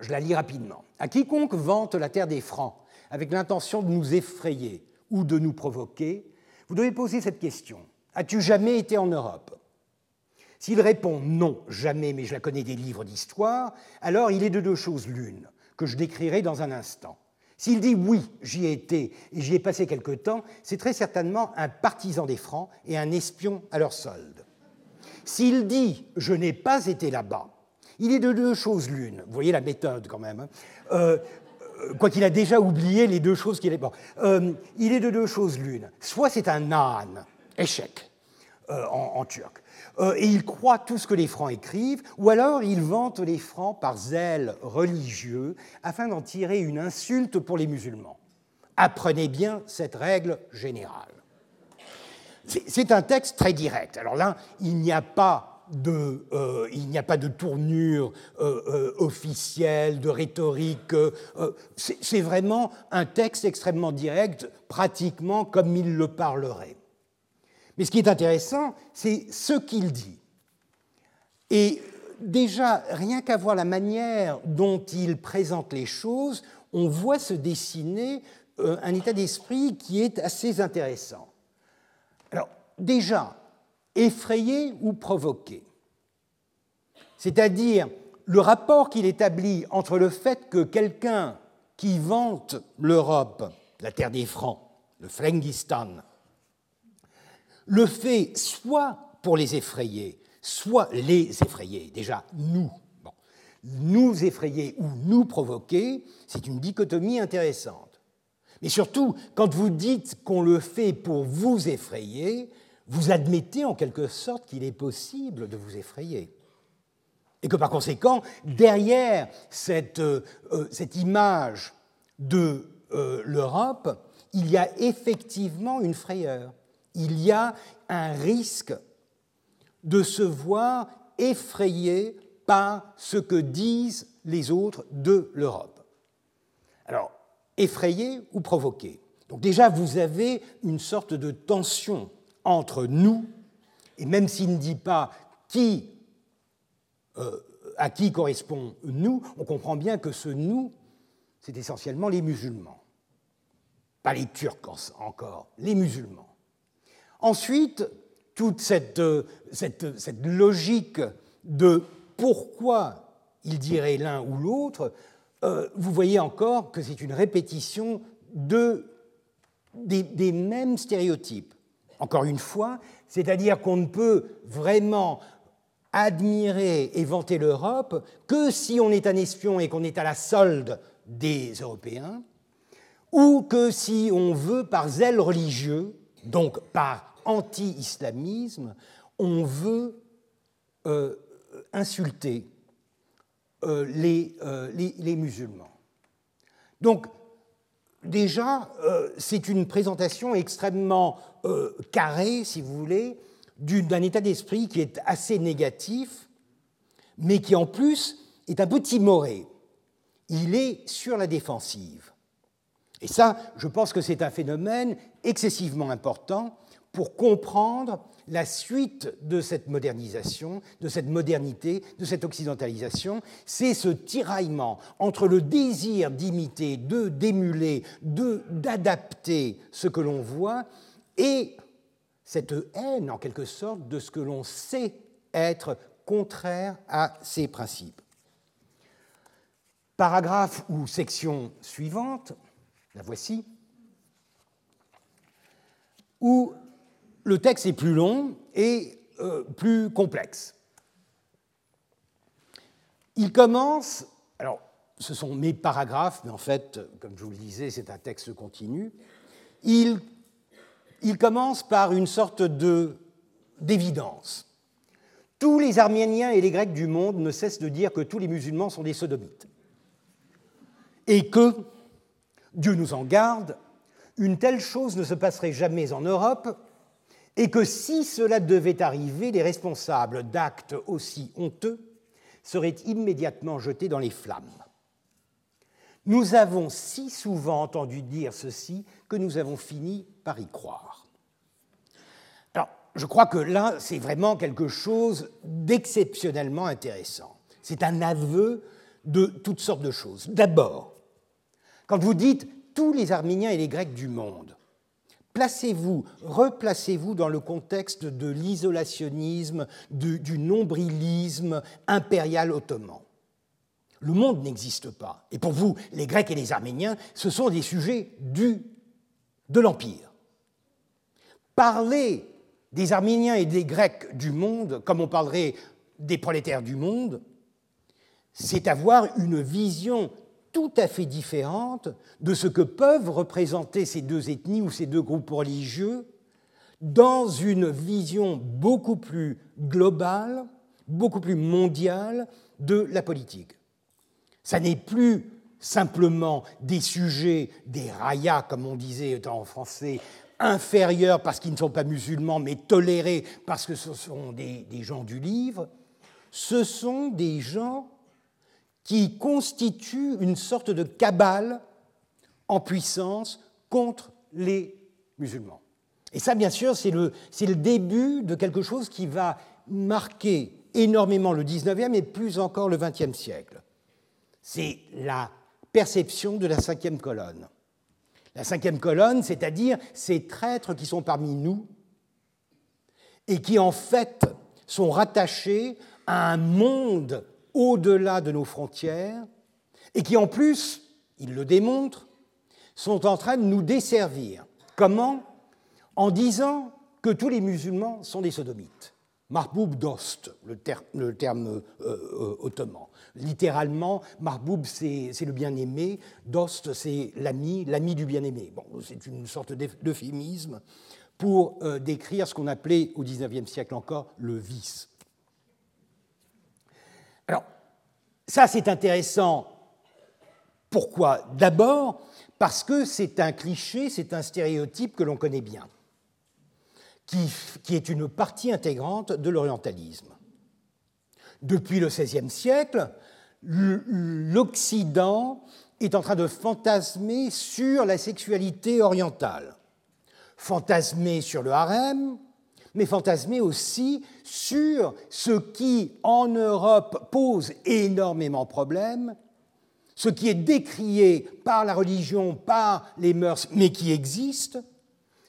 Je la lis rapidement. À quiconque vante la terre des Francs avec l'intention de nous effrayer ou de nous provoquer, vous devez poser cette question. As-tu jamais été en Europe? S'il répond non, jamais, mais je la connais des livres d'histoire, alors il est de deux choses l'une, que je décrirai dans un instant. S'il dit oui, j'y ai été et j'y ai passé quelque temps, c'est très certainement un partisan des Francs et un espion à leur solde. S'il dit je n'ai pas été là-bas, il est de deux choses l'une. Vous voyez la méthode quand même. Hein. Euh, euh, quoi qu'il a déjà oublié les deux choses qu'il est. Bon, euh, il est de deux choses l'une. Soit c'est un âne, échec, en, turc, et il croit tout ce que les Francs écrivent, ou alors il vante les Francs par zèle religieux afin d'en tirer une insulte pour les musulmans. Apprenez bien cette règle générale. C'est un texte très direct. Alors là, il n'y a pas euh, il n'y a pas de tournure euh, euh, officielle, de rhétorique. c'est vraiment un texte extrêmement direct, pratiquement comme il le parlerait. Mais ce qui est intéressant, c'est ce qu'il dit. Et déjà, rien qu'à voir la manière dont il présente les choses, on voit se dessiner un état d'esprit qui est assez intéressant. Alors, déjà, effrayé ou provoqué. C'est-à-dire le rapport qu'il établit entre le fait que quelqu'un qui vante l'Europe, la terre des Francs, le Flengistan, le fait soit pour les effrayer, soit les effrayer, déjà nous, nous effrayer ou nous provoquer, c'est une dichotomie intéressante. Mais surtout, quand vous dites qu'on le fait pour vous effrayer, vous admettez en quelque sorte qu'il est possible de vous effrayer. Et que par conséquent, derrière cette, euh, euh, cette image de euh, l'Europe, il y a effectivement une frayeur. Il y a un risque de se voir effrayé par ce que disent les autres de l'Europe. Alors, effrayé ou provoqué? Donc déjà, vous avez une sorte de tension entre nous, et même s'il ne dit pas euh, à qui correspond nous, on comprend bien que ce nous, c'est essentiellement les musulmans. Pas les Turcs encore, les musulmans. Ensuite, toute cette, euh, cette logique de pourquoi il dirait l'un ou l'autre, euh, vous voyez encore que c'est une répétition de, des, mêmes stéréotypes encore une fois, c'est-à-dire qu'on ne peut vraiment admirer et vanter l'Europe que si on est un espion et qu'on est à la solde des Européens, ou que si on veut, par zèle religieux, donc par anti-islamisme, on veut euh, insulter euh, les, euh, les, les, musulmans. Donc, déjà, c'est une présentation extrêmement euh, carré, si vous voulez, d'un état d'esprit qui est assez négatif, mais qui en plus est un peu timoré. Il est sur la défensive. Et ça, je pense que c'est un phénomène excessivement important pour comprendre la suite de cette modernisation, de cette modernité, de cette occidentalisation, c'est ce tiraillement entre le désir d'imiter, de d'émuler, de d'adapter ce que l'on voit et cette haine, en quelque sorte, de ce que l'on sait être contraire à ces principes. Paragraphe ou section suivante, la voici. où le texte est plus long et euh, plus complexe. Il commence, alors ce sont mes paragraphes, mais en fait, comme je vous le disais, c'est un texte continu. Il, il commence par une sorte d'évidence. Tous les Arméniens et les Grecs du monde ne cessent de dire que tous les musulmans sont des sodomites. Et que, Dieu nous en garde, une telle chose ne se passerait jamais en Europe, et que si cela devait arriver, les responsables d'actes aussi honteux seraient immédiatement jetés dans les flammes. Nous avons si souvent entendu dire ceci que nous avons fini par y croire. Alors, je crois que là, c'est vraiment quelque chose d'exceptionnellement intéressant. C'est un aveu de toutes sortes de choses. D'abord, quand vous dites tous les Arméniens et les Grecs du monde. Placez-vous, replacez-vous dans le contexte de l'isolationnisme, du, nombrilisme impérial ottoman. Le monde n'existe pas. Et pour vous, les Grecs et les Arméniens, ce sont des sujets du, de l'Empire. Parler des Arméniens et des Grecs du monde, comme on parlerait des prolétaires du monde, c'est avoir une vision tout à fait différente de ce que peuvent représenter ces deux ethnies ou ces deux groupes religieux dans une vision beaucoup plus globale, beaucoup plus mondiale de la politique. Ça n'est plus simplement des sujets, des rayas, comme on disait en français, inférieurs parce qu'ils ne sont pas musulmans, mais tolérés parce que ce sont des, des gens du livre. Ce sont des gens qui constitue une sorte de cabale en puissance contre les musulmans. Et ça, bien sûr, c'est le, début de quelque chose qui va marquer énormément le 19e et plus encore le 20e siècle. C'est la perception de la cinquième colonne. La cinquième colonne, c'est-à-dire ces traîtres qui sont parmi nous et qui en fait sont rattachés à un monde au-delà de nos frontières et qui en plus, ils le démontrent, sont en train de nous desservir. Comment? En disant que tous les musulmans sont des sodomites. Mahboub Dost, le, terme euh, euh, ottoman. Littéralement, Mahboub, c'est le bien-aimé, Dost, c'est l'ami, l'ami du bien-aimé. Bon, c'est une sorte d'euphémisme pour euh, décrire ce qu'on appelait au XIXe siècle encore le vice. Alors, ça c'est intéressant. Pourquoi? D'abord parce que c'est un cliché, c'est un stéréotype que l'on connaît bien, qui, est une partie intégrante de l'orientalisme. Depuis le XVIe siècle, l'Occident est en train de fantasmer sur la sexualité orientale, fantasmer sur le harem, mais fantasmer aussi sur ce qui, en Europe, pose énormément de problèmes, ce qui est décrié par la religion, par les mœurs, mais qui existe,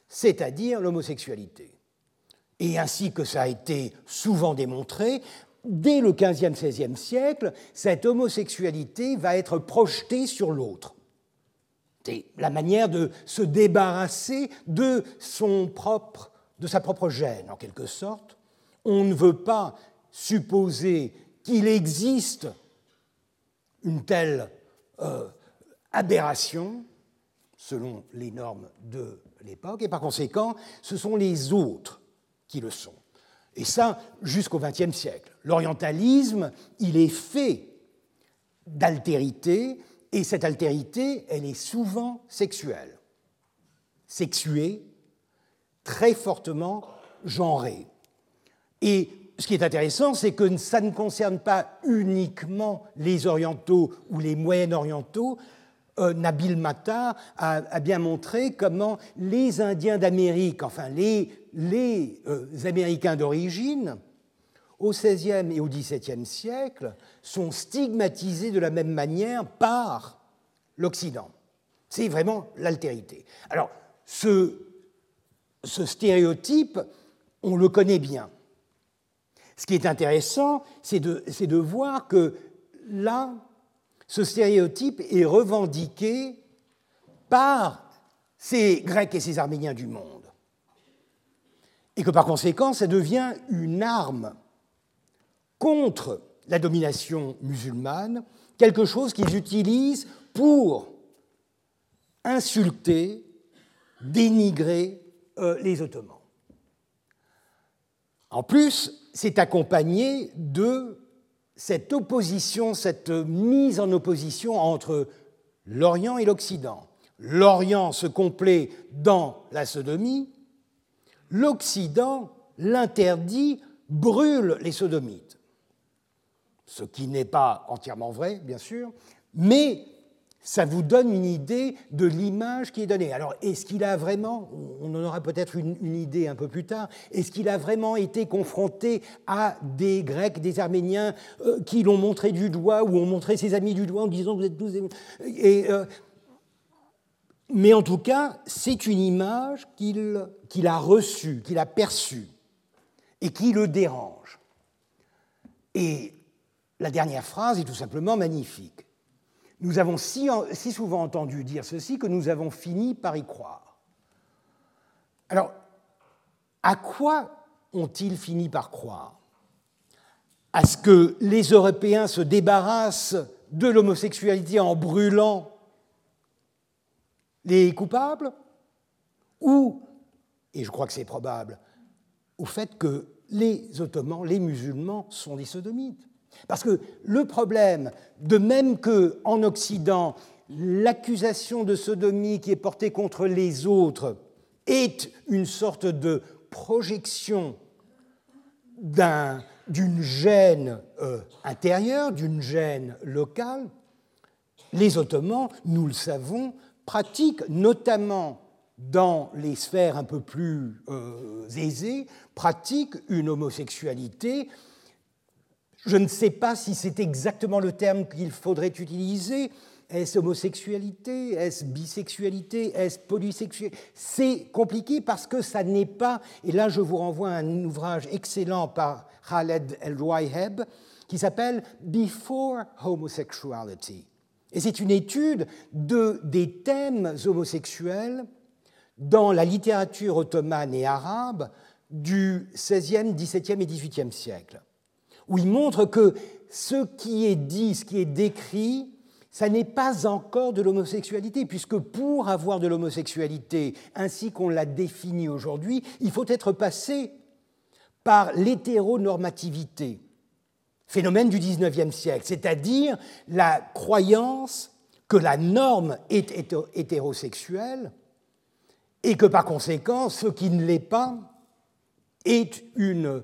c'est-à-dire l'homosexualité. Et ainsi que ça a été souvent démontré, dès le XVe, XVIe siècle, cette homosexualité va être projetée sur l'autre. C'est la manière de se débarrasser de son propre de sa propre gêne, en quelque sorte. On ne veut pas supposer qu'il existe une telle euh, aberration, selon les normes de l'époque, et par conséquent, ce sont les autres qui le sont. Et ça, jusqu'au XXe siècle. L'orientalisme, il est fait d'altérité, et cette altérité, elle est souvent sexuelle. Sexuée, très fortement genré. Et ce qui est intéressant, c'est que ça ne concerne pas uniquement les orientaux ou les moyen-orientaux. Euh, Nabil Matar a, bien montré comment les Indiens d'Amérique, enfin les, les euh, Américains d'origine, au XVIe et au XVIIe siècle, sont stigmatisés de la même manière par l'Occident. C'est vraiment l'altérité. Alors, ce ce stéréotype, on le connaît bien. Ce qui est intéressant, c'est de, voir que là, ce stéréotype est revendiqué par ces Grecs et ces Arméniens du monde. et que par conséquent, ça devient une arme contre la domination musulmane, quelque chose qu'ils utilisent pour insulter, dénigrer euh, les Ottomans. En plus, c'est accompagné de cette opposition, cette mise en opposition entre l'Orient et l'Occident. L'Orient se complaît dans la sodomie, l'Occident l'interdit, brûle les sodomites. Ce qui n'est pas entièrement vrai, bien sûr, mais ça vous donne une idée de l'image qui est donnée. Alors, est-ce qu'il a vraiment, on en aura peut-être une, idée un peu plus tard, est-ce qu'il a vraiment été confronté à des Grecs, des Arméniens euh, qui l'ont montré du doigt ou ont montré ses amis du doigt en disant vous êtes tous et, euh, mais en tout cas, c'est une image qu'il a reçue, qu'il a perçue et qui le dérange. Et la dernière phrase est tout simplement magnifique. Nous avons si, souvent entendu dire ceci que nous avons fini par y croire. Alors, à quoi ont-ils fini par croire? À ce que les Européens se débarrassent de l'homosexualité en brûlant les coupables? Ou, et je crois que c'est probable, au fait que les Ottomans, les musulmans, sont des sodomites? Parce que le problème, de même qu'en Occident, l'accusation de sodomie qui est portée contre les autres est une sorte de projection d'une gêne euh, intérieure, d'une gêne locale, les Ottomans, nous le savons, pratiquent notamment dans les sphères un peu plus euh, aisées, pratiquent une homosexualité je ne sais pas si c'est exactement le terme qu'il faudrait utiliser. Est-ce homosexualité? Est-ce bisexualité? Est-ce polysexualité? C'est compliqué parce que ça n'est pas, et là je vous renvoie à un ouvrage excellent par Khaled El-Rouayheb qui s'appelle Before Homosexuality. Et c'est une étude de, des thèmes homosexuels dans la littérature ottomane et arabe du XVIe, XVIIe et XVIIIe siècle où il montre que ce qui est dit, ce qui est décrit, ça n'est pas encore de l'homosexualité, puisque pour avoir de l'homosexualité ainsi qu'on l'a définie aujourd'hui, il faut être passé par l'hétéronormativité, phénomène du XIXe siècle, c'est-à-dire la croyance que la norme est hétérosexuelle et que par conséquent, ce qui ne l'est pas est une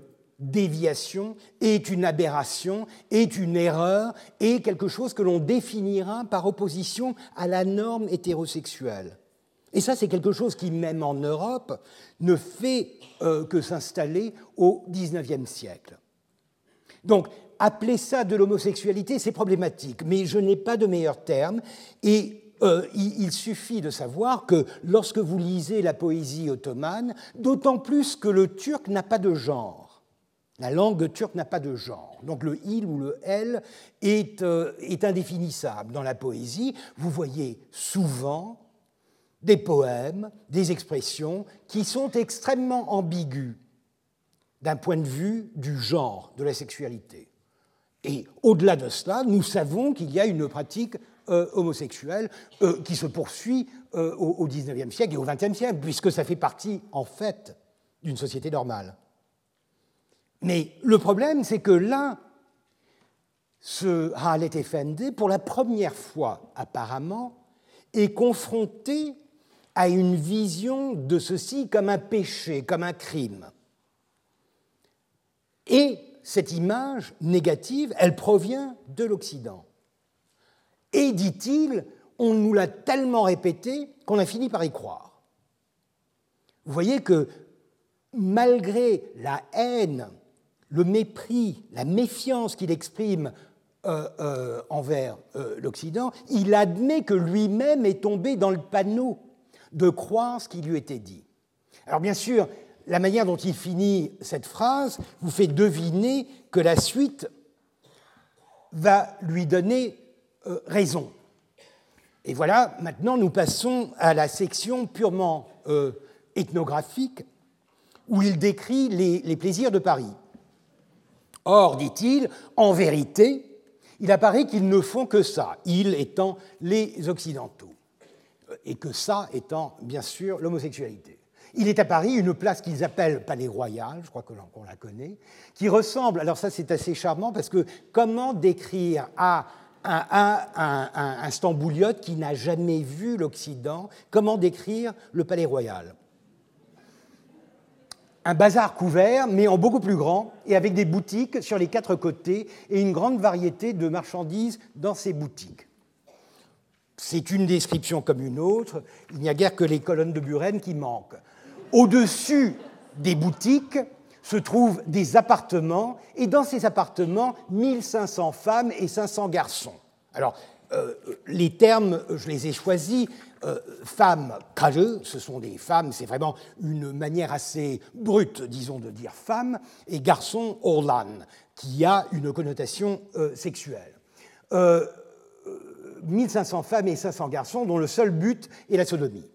déviation, est une aberration, est une erreur, est quelque chose que l'on définira par opposition à la norme hétérosexuelle. Et ça, c'est quelque chose qui, même en Europe, ne fait euh, que s'installer au XIXe siècle. Donc, appeler ça de l'homosexualité, c'est problématique, mais je n'ai pas de meilleur terme. Et euh, il, suffit de savoir que lorsque vous lisez la poésie ottomane, d'autant plus que le turc n'a pas de genre, la langue turque n'a pas de genre. Donc le il ou le elle euh, est, indéfinissable. Dans la poésie, vous voyez souvent des poèmes, des expressions qui sont extrêmement ambiguës d'un point de vue du genre, de la sexualité. Et au-delà de cela, nous savons qu'il y a une pratique euh, homosexuelle euh, qui se poursuit au XIXe siècle et au XXe siècle, puisque ça fait partie, en fait, d'une société normale. Mais le problème, c'est que là, ce Halet Effendi, pour la première fois apparemment, est confronté à une vision de ceci comme un péché, comme un crime. Et cette image négative, elle provient de l'Occident. Et, dit-il, on nous l'a tellement répété qu'on a fini par y croire. Vous voyez que malgré la haine le mépris, la méfiance qu'il exprime euh, euh, envers euh, l'Occident, il admet que lui-même est tombé dans le panneau de croire ce qui lui était dit. Alors bien sûr, la manière dont il finit cette phrase vous fait deviner que la suite va lui donner raison. Et voilà, maintenant nous passons à la section purement ethnographique où il décrit les, plaisirs de Paris. Or, dit-il, en vérité, il apparaît qu'ils ne font que ça, ils étant les Occidentaux, et que ça étant bien sûr l'homosexualité. Il est à Paris une place qu'ils appellent Palais Royal, je crois qu'on la connaît, qui ressemble, alors ça c'est assez charmant parce que comment décrire à un, un, Stambouliote qui n'a jamais vu l'Occident, comment décrire le Palais Royal? Un bazar couvert, mais en beaucoup plus grand, et avec des boutiques sur les quatre côtés et une grande variété de marchandises dans ces boutiques. C'est une description comme une autre, il n'y a guère que les colonnes de Buren qui manquent. Au-dessus des boutiques se trouvent des appartements, et dans ces appartements, 1500 femmes et 500 garçons. Alors, euh, les termes, je les ai choisis. Euh, femmes ce sont des femmes, c'est vraiment une manière assez brute, disons, de dire femme, et garçon orlan, qui a une connotation euh, sexuelle. 1500 femmes et 500 garçons dont le seul but est la sodomie.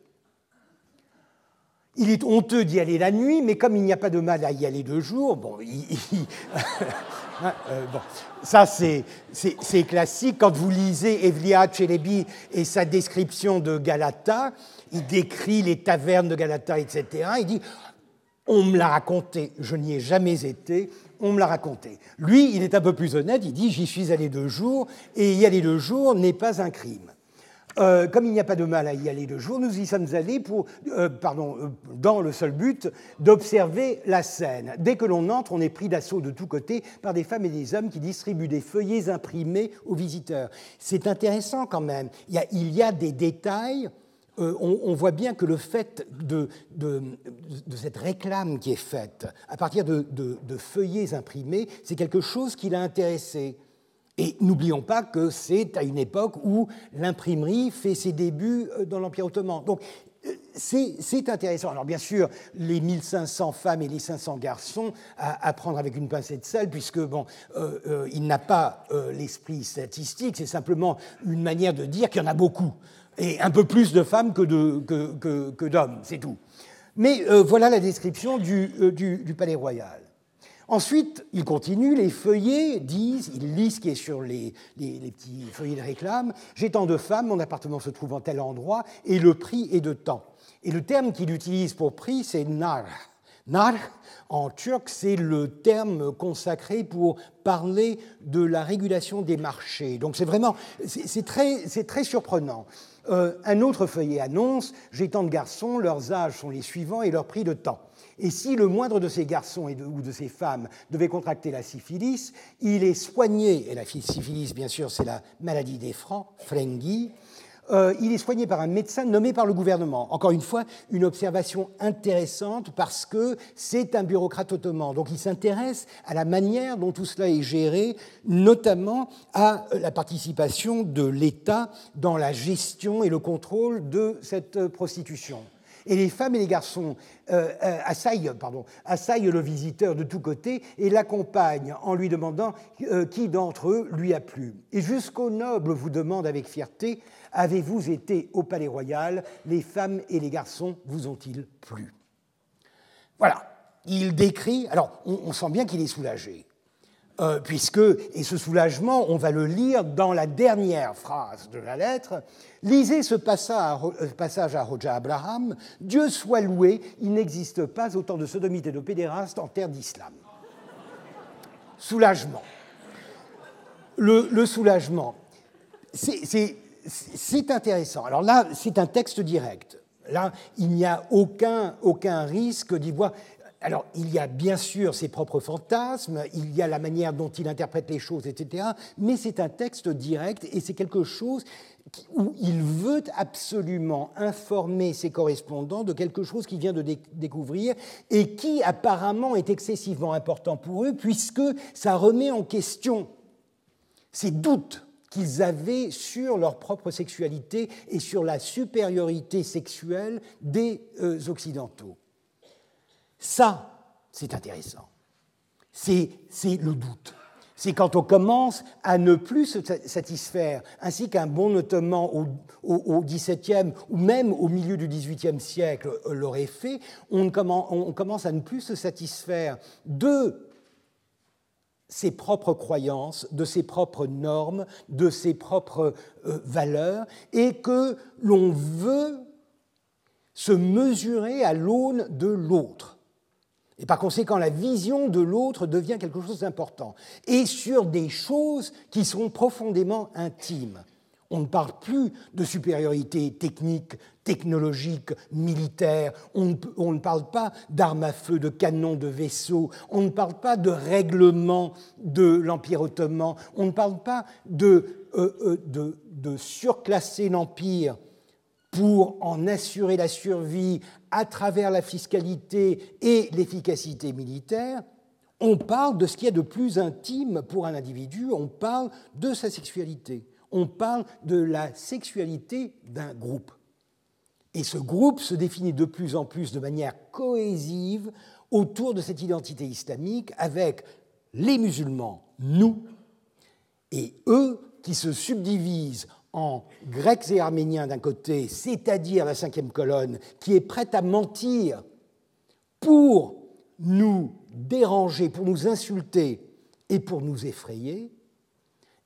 Il est honteux d'y aller la nuit, mais comme il n'y a pas de mal à y aller de jour, bon, hein, euh, ça c'est classique. Quand vous lisez Evliya Chelebi et sa description de Galata, il décrit les tavernes de Galata, etc. Il dit On me l'a raconté, je n'y ai jamais été, on me l'a raconté. Lui, il est un peu plus honnête, il dit J'y suis allé deux jours, et y aller deux jours n'est pas un crime. Euh, comme il n'y a pas de mal à y aller de jour, nous y sommes allés pour, euh, pardon, euh, dans le seul but d'observer la scène. Dès que l'on entre, on est pris d'assaut de tous côtés par des femmes et des hommes qui distribuent des feuillets imprimés aux visiteurs. C'est intéressant quand même. Il y a, des détails. On, voit bien que le fait de, de, de, cette réclame qui est faite à partir de, feuillets imprimés, c'est quelque chose qui l'a intéressé. Et n'oublions pas que c'est à une époque où l'imprimerie fait ses débuts euh, dans l'Empire ottoman. Donc euh, c'est intéressant. Alors bien sûr, les 1500 femmes et les 500 garçons à, prendre avec une pincée de sel, puisque bon, euh, il n'a pas l'esprit statistique, c'est simplement une manière de dire qu'il y en a beaucoup, et un peu plus de femmes que d'hommes, c'est tout. Mais voilà la description du palais royal. Ensuite, il continue, les feuillets disent, il lit ce qui est sur les, petits feuillets de réclame, j'ai tant de femmes, mon appartement se trouve en tel endroit, et le prix est de temps. Et le terme qu'il utilise pour prix, c'est nar. Nar, en turc, c'est le terme consacré pour parler de la régulation des marchés. Donc c'est vraiment, c'est très, très surprenant. Euh, un autre feuillet annonce, j'ai tant de garçons, leurs âges sont les suivants et leur prix de temps. Et si le moindre de ces garçons ou de ces femmes devait contracter la syphilis, il est soigné, et la syphilis, bien sûr, c'est la maladie des francs, frengi, euh, il est soigné par un médecin nommé par le gouvernement. Encore une fois, une observation intéressante parce que c'est un bureaucrate ottoman. Donc il s'intéresse à la manière dont tout cela est géré, notamment à la participation de l'État dans la gestion et le contrôle de cette prostitution. Et les femmes et les garçons euh, euh, assaillent, le visiteur de tous côtés et l'accompagnent en lui demandant euh, qui d'entre eux lui a plu. Et jusqu'au noble vous demande avec fierté Avez-vous été au palais royal? Les femmes et les garçons vous ont-ils plu? Voilà. Il décrit. Alors, on sent bien qu'il est soulagé. Euh, puisque, et ce soulagement, on va le lire dans la dernière phrase de la lettre, lisez ce euh, passage à Roja Abraham, Dieu soit loué, il n'existe pas autant de sodomites et de pédérastes en terre d'islam. Soulagement. Le, soulagement, c'est intéressant. Alors là, c'est un texte direct. Là, il n'y a aucun, aucun risque d'y voir alors, il y a bien sûr ses propres fantasmes, il y a la manière dont il interprète les choses, etc. Mais c'est un texte direct et c'est quelque chose où il veut absolument informer ses correspondants de quelque chose qu'il vient de découvrir et qui apparemment est excessivement important pour eux puisque ça remet en question ces doutes qu'ils avaient sur leur propre sexualité et sur la supériorité sexuelle des euh, Occidentaux. Ça, c'est intéressant. C'est le doute. C'est quand on commence à ne plus se satisfaire, ainsi qu'un bon notamment au, XVIIe ou même au milieu du XVIIIe siècle l'aurait fait, on commence à ne plus se satisfaire de ses propres croyances, de ses propres normes, de ses propres euh, valeurs, et que l'on veut se mesurer à l'aune de l'autre. Et par conséquent, la vision de l'autre devient quelque chose d'important. Et sur des choses qui sont profondément intimes. On ne parle plus de supériorité technique, technologique, militaire. On ne, parle pas d'armes à feu, de canons, de vaisseaux. On ne parle pas de règlement de l'Empire ottoman. On ne parle pas de, euh, euh, surclasser l'Empire pour en assurer la survie à travers la fiscalité et l'efficacité militaire, on parle de ce qu'il y a de plus intime pour un individu, on parle de sa sexualité, on parle de la sexualité d'un groupe. Et ce groupe se définit de plus en plus de manière cohésive autour de cette identité islamique avec les musulmans, nous, et eux qui se subdivisent en grecs et arméniens d'un côté, c'est-à-dire la cinquième colonne, qui est prête à mentir pour nous déranger, pour nous insulter et pour nous effrayer,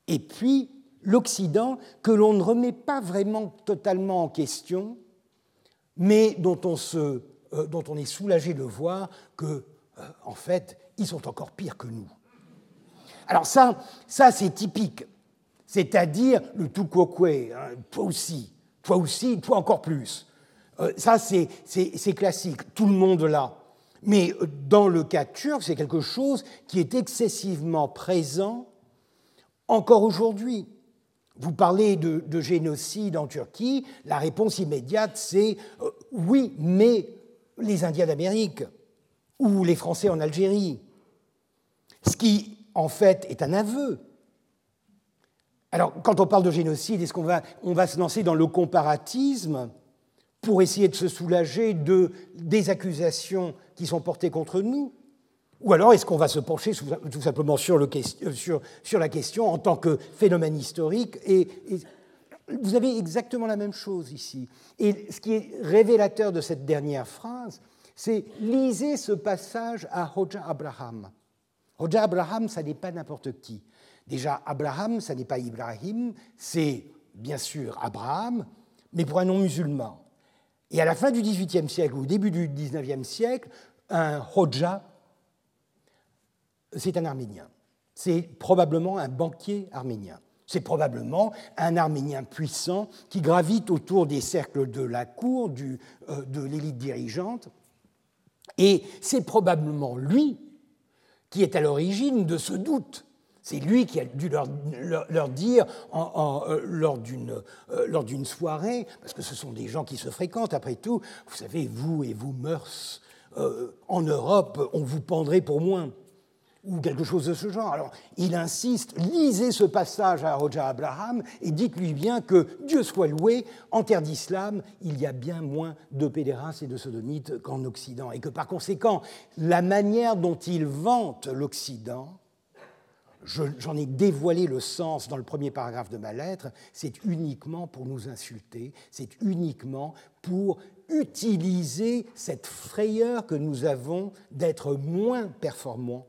et puis l'Occident que l'on ne remet pas vraiment totalement en question, mais dont on, se, euh, dont on est soulagé de voir que, euh, en fait, ils sont encore pires que nous. Alors ça, ça c'est typique c'est-à-dire le quoque, hein, toi aussi, toi aussi, toi encore plus. Euh, ça, c'est classique, tout le monde l'a. Mais euh, dans le cas turc, c'est quelque chose qui est excessivement présent encore aujourd'hui. Vous parlez de, génocide en Turquie, la réponse immédiate c'est euh, oui, mais les Indiens d'Amérique ou les Français en Algérie. Ce qui, en fait, est un aveu alors, quand on parle de génocide, est-ce qu'on va, on va se lancer dans le comparatisme pour essayer de se soulager de, des accusations qui sont portées contre nous? Ou alors est-ce qu'on va se pencher tout simplement sur, le, euh, sur, sur, la question en tant que phénomène historique et, vous avez exactement la même chose ici. Et ce qui est révélateur de cette dernière phrase, c'est lisez ce passage à Hoja Abraham. Hoja Abraham, ça n'est pas n'importe qui. Déjà, Abraham, ça n'est pas Ibrahim, c'est bien sûr Abraham, mais pour un non-musulman. Et à la fin du XVIIIe siècle ou au début du XIXe siècle, un Hodja, c'est un Arménien. C'est probablement un banquier arménien. C'est probablement un Arménien puissant qui gravite autour des cercles de la cour, euh, de l'élite dirigeante. Et c'est probablement lui qui est à l'origine de ce doute c'est lui qui a dû leur, dire euh, euh, lors d'une soirée, parce que ce sont des gens qui se fréquentent après tout, vous savez, vous et vous mœurs, euh, en Europe, on vous pendrait pour moins, ou quelque chose de ce genre. Alors il insiste, lisez ce passage à Roja Abraham et dites-lui bien que, Dieu soit loué, en terre d'islam, il y a bien moins de pédérastes et de sodomites qu'en Occident, et que par conséquent, la manière dont il vante l'Occident, j'en ai dévoilé le sens dans le premier paragraphe de ma lettre, c'est uniquement pour nous insulter, c'est uniquement pour utiliser cette frayeur que nous avons d'être moins performants,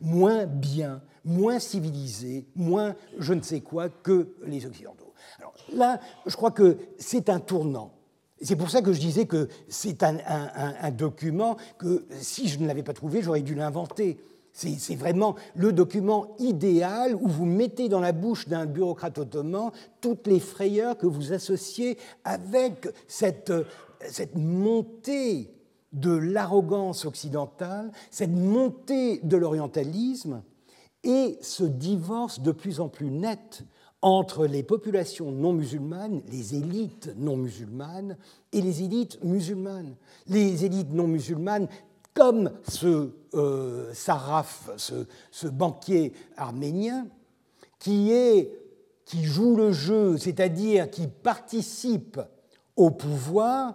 moins bien, moins civilisés, moins je ne sais quoi que les Occidentaux. Alors là, je crois que c'est un tournant. C'est pour ça que je disais que c'est un, un document que si je ne l'avais pas trouvé, j'aurais dû l'inventer c'est vraiment le document idéal où vous mettez dans la bouche d'un bureaucrate ottoman toutes les frayeurs que vous associez avec cette, cette montée de l'arrogance occidentale, cette montée de l'orientalisme et ce divorce de plus en plus net entre les populations non musulmanes, les élites non musulmanes et les élites musulmanes. Les élites non musulmanes comme ce euh, Saraf, ce, banquier arménien, qui, est, qui joue le jeu, c'est-à-dire qui participe au pouvoir,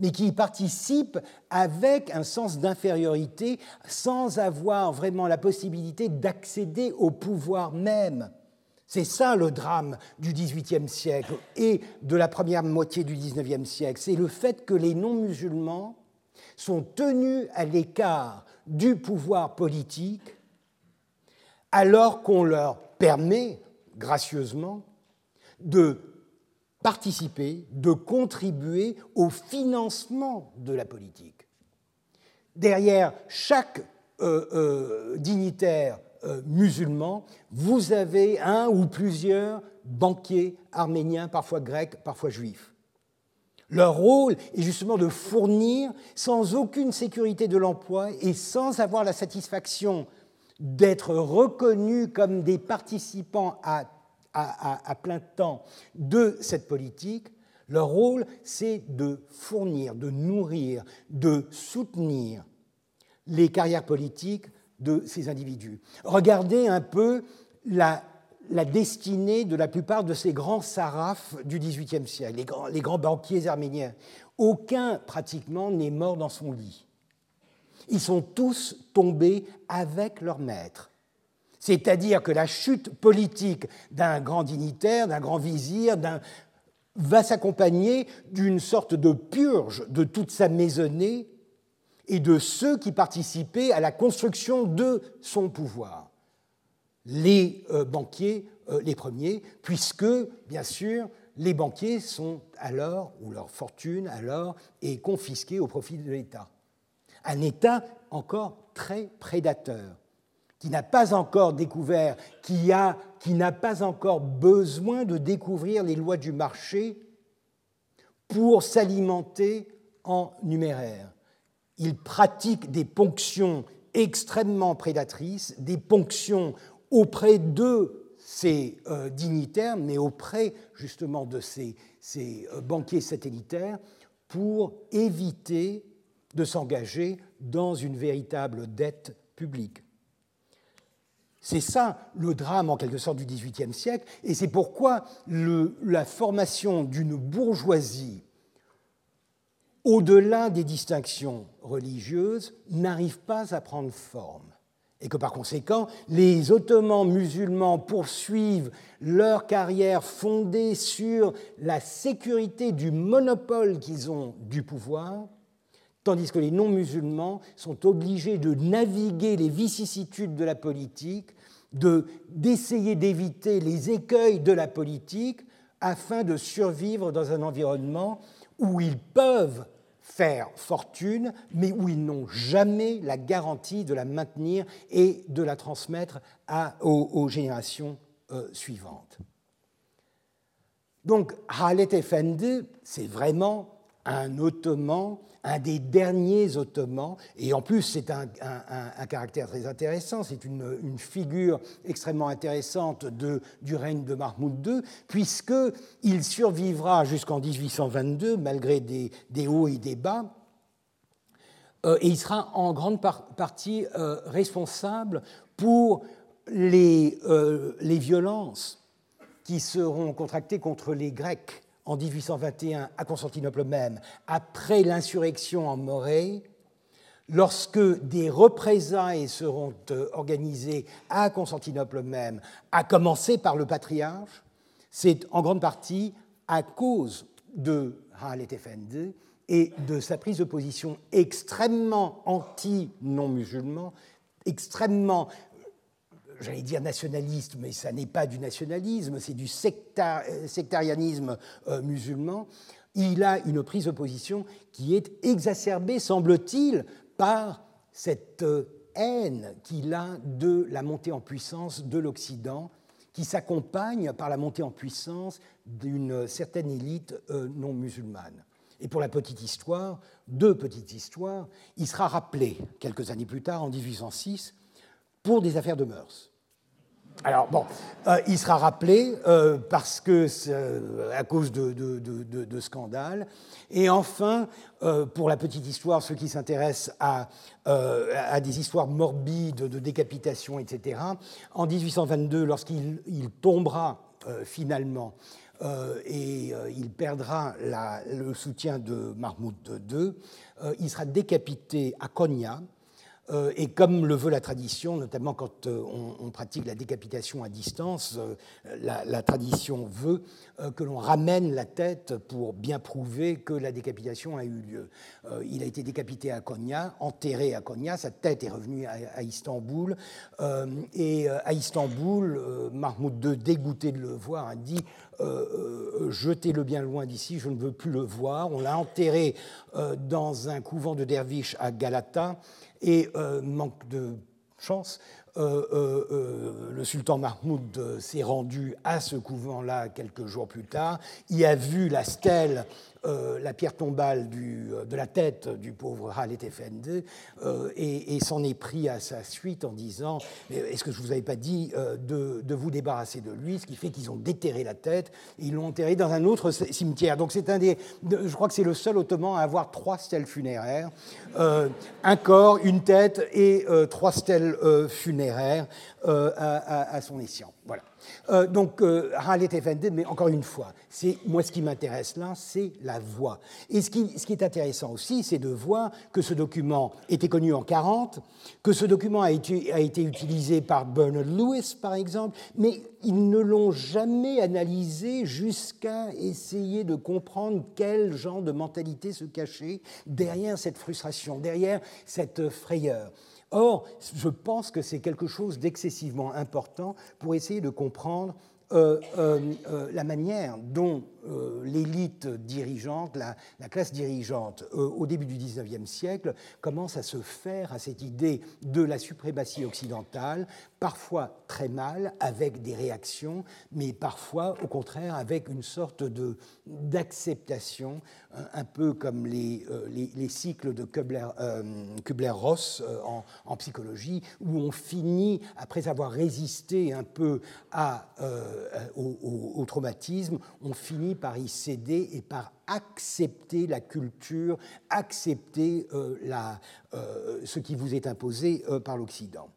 mais qui y participent avec un sens d'infériorité sans avoir vraiment la possibilité d'accéder au pouvoir même. C'est ça le drame du XVIIIe siècle et de la première moitié du XIXe siècle. C'est le fait que les non-musulmans sont tenus à l'écart du pouvoir politique alors qu'on leur permet gracieusement de participer, de contribuer au financement de la politique. Derrière chaque euh, euh, dignitaire euh, musulman, vous avez un ou plusieurs banquiers arméniens, parfois grecs, parfois juifs. Leur rôle est justement de fournir, sans aucune sécurité de l'emploi et sans avoir la satisfaction d'être reconnus comme des participants à, à, plein temps de cette politique, leur rôle, c'est de fournir, de nourrir, de soutenir les carrières politiques de ces individus. Regardez un peu la, destinée de la plupart de ces grands sarafs du XVIIIe siècle, les grands, les grands banquiers arméniens. Aucun, pratiquement, n'est mort dans son lit. Ils sont tous tombés avec leur maître. C'est-à-dire que la chute politique d'un grand dignitaire, d'un grand vizir, va s'accompagner d'une sorte de purge de toute sa maisonnée et de ceux qui participaient à la construction de son pouvoir. Les euh, banquiers, euh, les premiers, puisque, bien sûr, les banquiers sont alors, ou leur fortune alors, est confisquée au profit de l'État. Un État encore très prédateur, qui n'a pas encore découvert, qui, a, qui n'a pas encore besoin de découvrir les lois du marché pour s'alimenter en numéraire il pratique des ponctions extrêmement prédatrices, des ponctions auprès de ces euh, dignitaires, mais auprès justement de ces, euh, banquiers satellitaires, pour éviter de s'engager dans une véritable dette publique. C'est ça le drame en quelque sorte du XVIIIe siècle, et c'est pourquoi la formation d'une bourgeoisie au-delà des distinctions religieuses, n'arrive pas à prendre forme. Et que par conséquent, les Ottomans musulmans poursuivent leur carrière fondée sur la sécurité du monopole qu'ils ont du pouvoir, tandis que les non-musulmans sont obligés de naviguer les vicissitudes de la politique, d'essayer d'éviter les écueils de la politique afin de survivre dans un environnement où ils peuvent faire fortune, mais où ils n'ont jamais la garantie de la maintenir et de la transmettre aux, générations euh, suivantes. Donc Halet Efendi, c'est vraiment un ottoman un des derniers Ottomans, et en plus c'est un, caractère très intéressant, c'est une, figure extrêmement intéressante du règne de Mahmoud II, puisqu'il survivra jusqu'en 1822, malgré des, hauts et des bas, euh, et il sera en grande partie euh, responsable pour euh, les violences qui seront contractées contre les Grecs en 1821 à Constantinople même, après l'insurrection en Morée, lorsque des représailles seront euh, organisées à Constantinople même, à commencer par le patriarche, c'est en grande partie à cause de Halet Efendi et de sa prise de position extrêmement anti-non-musulman, extrêmement j'allais dire nationaliste, mais ça n'est pas du nationalisme, c'est du sectarianisme euh, musulman, il a une prise de position qui est exacerbée, semble-t-il, par cette euh, haine qu'il a de la montée en puissance de l'Occident, qui s'accompagne par la montée en puissance d'une certaine élite euh, non musulmane. Et pour la petite histoire, deux petites histoires, il sera rappelé quelques années plus tard, en 1806, pour des affaires de mœurs. Alors bon, euh, il sera rappelé euh, parce que euh, à cause de, scandales. Et enfin, pour la petite histoire, ceux qui s'intéressent à, des histoires morbides de décapitation, etc. En 1822, lorsqu'il tombera finalement et il perdra le soutien de Mahmoud II. il sera décapité à Konya et comme le veut la tradition, notamment quand euh, on, pratique la décapitation à distance, euh, la, tradition veut que l'on ramène la tête pour bien prouver que la décapitation a eu lieu. il a été décapité à Konya, enterré à Konya, sa tête est revenue à, Istanbul, et à Istanbul, Mahmoud II, dégoûté de le voir, a dit jetez-le bien loin d'ici, je ne veux plus le voir. On l'a enterré dans un couvent de derviches à Galata. Et euh, manque de chance, euh, euh, le sultan Mahmoud s'est rendu à ce couvent-là quelques jours plus tard. Il a vu la stèle euh, la pierre tombale euh, de la tête du pauvre Halet Efendi euh, et, s'en est pris à sa suite en disant Est-ce que je ne vous avais pas dit de, vous débarrasser de lui Ce qui fait qu'ils ont déterré la tête et ils l'ont enterré dans un autre cimetière. Donc c'est un des. Je crois que c'est le seul ottoman à avoir trois stèles funéraires un corps, une tête et trois stèles funéraires à, son escient. Voilà. Euh, donc, euh, Effendi, mais encore une fois, c'est moi ce qui m'intéresse là, c'est la voix. Et ce qui, ce qui est intéressant aussi, c'est de voir que ce document était connu en 40, que ce document a été, a été utilisé par Bernard Lewis, par exemple, mais ils ne l'ont jamais analysé jusqu'à essayer de comprendre quel genre de mentalité se cachait derrière cette frustration, derrière cette frayeur. Or, je pense que c'est quelque chose d'excessivement important pour essayer de comprendre euh, euh, euh, la manière dont l'élite dirigeante, la, classe dirigeante au début du XIXe siècle commence à se faire à cette idée de la suprématie occidentale, parfois très mal, avec des réactions, mais parfois au contraire avec une sorte d'acceptation, un, peu comme les, les, cycles de Kubler-Ross en, en, psychologie, où on finit, après avoir résisté un peu à euh, au, traumatisme, on finit par y céder et par accepter la culture, accepter euh, euh, ce qui vous est imposé par l'Occident.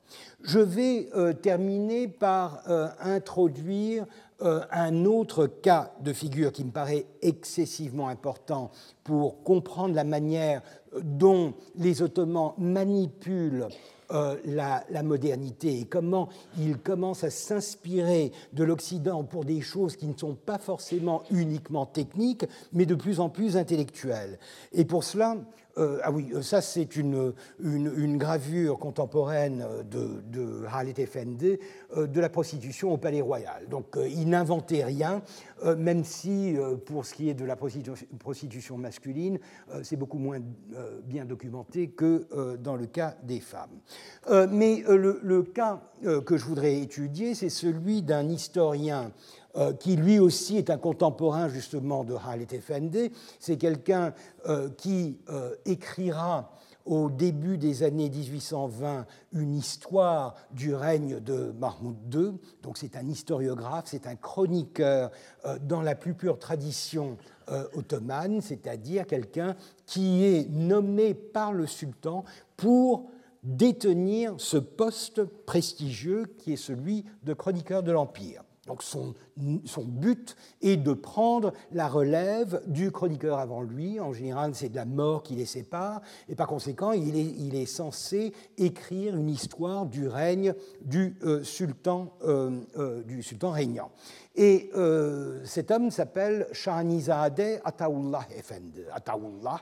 Je vais terminer par introduire un autre cas de figure qui me paraît excessivement important pour comprendre la manière dont les Ottomans manipulent euh, la, modernité et comment il commence à s'inspirer de l'Occident pour des choses qui ne sont pas forcément uniquement techniques, mais de plus en plus intellectuelles. Et pour cela, euh, ah oui, euh, ça c'est une, une, gravure contemporaine de, de Halet Effendi de la prostitution au Palais Royal. Donc il n'inventait rien, même si pour ce qui est de la prostitution masculine, c'est beaucoup moins bien documenté que dans le cas des femmes. mais le, cas que je voudrais étudier, c'est celui d'un historien euh, qui lui aussi est un contemporain justement de Halet Effendi. C'est quelqu'un euh, qui euh, écrira au début des années 1820 une histoire du règne de Mahmoud II. Donc c'est un historiographe, c'est un chroniqueur dans la plus pure tradition ottomane, c'est-à-dire quelqu'un qui est nommé par le sultan pour détenir ce poste prestigieux qui est celui de chroniqueur de l'Empire. Donc son, but est de prendre la relève du chroniqueur avant lui. En général, c'est de la mort qui les sépare. Et par conséquent, il est, censé écrire une histoire du règne du, euh, sultan, euh, euh, du sultan régnant. Et cet homme s'appelle Shahanizadeh Ataullah Efendi. Ataullah,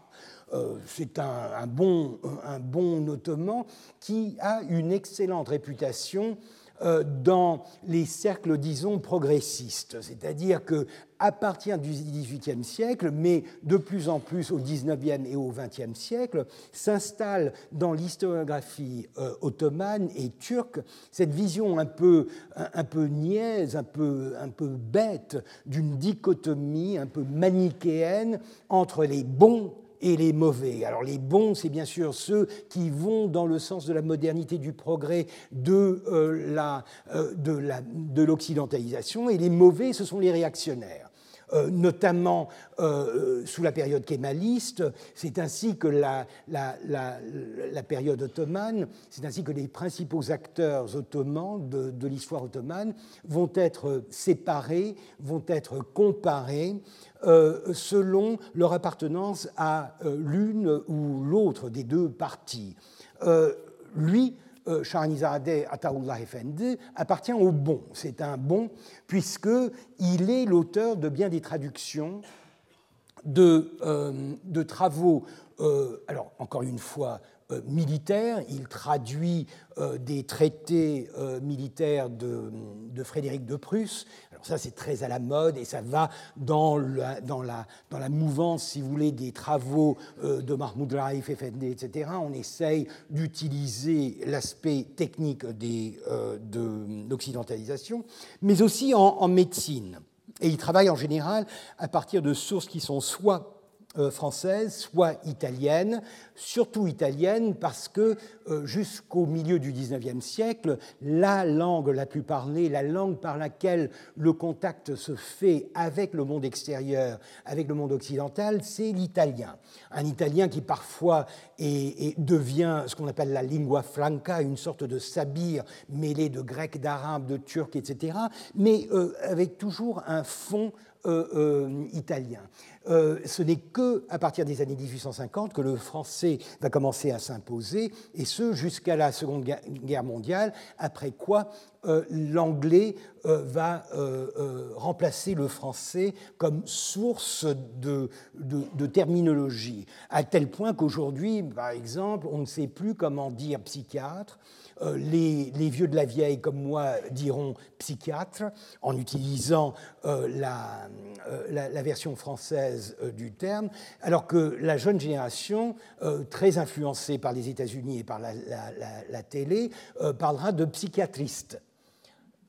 c'est un, bon, un bon ottoman qui a une excellente réputation dans les cercles, disons, progressistes. C'est-à-dire que à partir du XVIIIe siècle, mais de plus en plus au XIXe et au XXe siècle, s'installe dans l'historiographie euh, ottomane et turque cette vision un peu, un, peu niaise, un peu, un peu bête d'une dichotomie un peu manichéenne entre les bons et les mauvais. Alors les bons, c'est bien sûr ceux qui vont dans le sens de la modernité, du progrès, de euh, la, euh, de l'occidentalisation, et les mauvais, ce sont les réactionnaires. euh, notamment sous la période kémaliste. C'est ainsi que la, période ottomane, c'est ainsi que les principaux acteurs ottomans de, l'histoire ottomane vont être séparés, vont être comparés selon leur appartenance à l'une ou l'autre des deux parties. lui, euh, Shahanizadeh Ataullah Effendi appartient au bon. C'est un bon puisqu'il est l'auteur de bien des traductions de, euh, travaux, euh, alors encore une fois, euh, militaire. Il traduit euh, des traités euh, militaires de, Frédéric de Prusse. Alors ça, c'est très à la mode et ça va dans la mouvance, si vous voulez, des travaux de Mahmoud Raif, Effendi, etc. On essaye d'utiliser l'aspect technique de l'occidentalisation, mais aussi en, en médecine. Et il travaille en général à partir de sources qui sont soit françaises, soit italiennes, surtout italienne, parce que euh, jusqu'au milieu du XIXe siècle, la langue la plus parlée, la langue par laquelle le contact se fait avec le monde extérieur, avec le monde occidental, c'est l'italien. Un italien qui parfois devient ce qu'on appelle la lingua franca, une sorte de sabir mêlé de grec, d'arabe, de turc, etc., mais euh, avec toujours un fond euh, italien. Ce n'est que à partir des années 1850 que le français va commencer à s'imposer, et ce jusqu'à la Seconde Guerre mondiale, après quoi euh, l'anglais euh, va euh, remplacer le français comme source de, terminologie, à tel point qu'aujourd'hui, par exemple, on ne sait plus comment dire psychiatre, euh, les, vieux de la vieille comme moi diront psychiatre, en utilisant euh, euh, la, version française du terme, alors que la jeune génération, très influencée par les États-Unis et par la, télé, parlera de psychiatriste.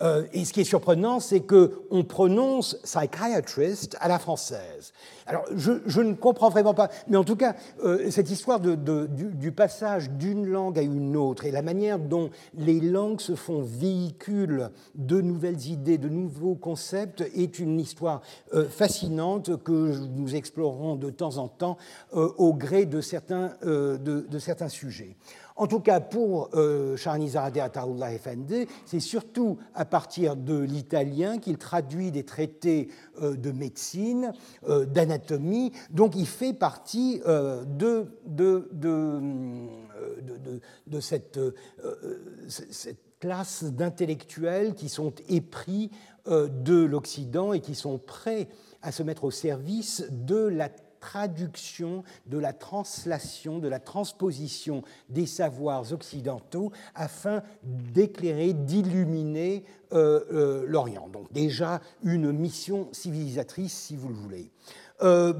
Euh, et ce qui est surprenant, c'est qu'on prononce psychiatrist à la française. Alors, je, ne comprends vraiment pas, mais en tout cas, euh, cette histoire du, passage d'une langue à une autre et la manière dont les langues se font véhicule de nouvelles idées, de nouveaux concepts, est une histoire euh, fascinante que nous explorerons de temps en temps au gré de certains, de certains sujets. En tout cas, pour euh, Shahanizadeh Ataullah Effendi, c'est surtout à partir de l'italien qu'il traduit des traités euh, de médecine, euh, d'anatomie. Donc il fait partie euh, de, cette, classe d'intellectuels qui sont épris de l'Occident et qui sont prêts à se mettre au service de la traduction, de la translation, de la transposition des savoirs occidentaux afin d'éclairer, d'illuminer euh, euh, l'Orient. Donc déjà une mission civilisatrice, si vous le voulez. Euh,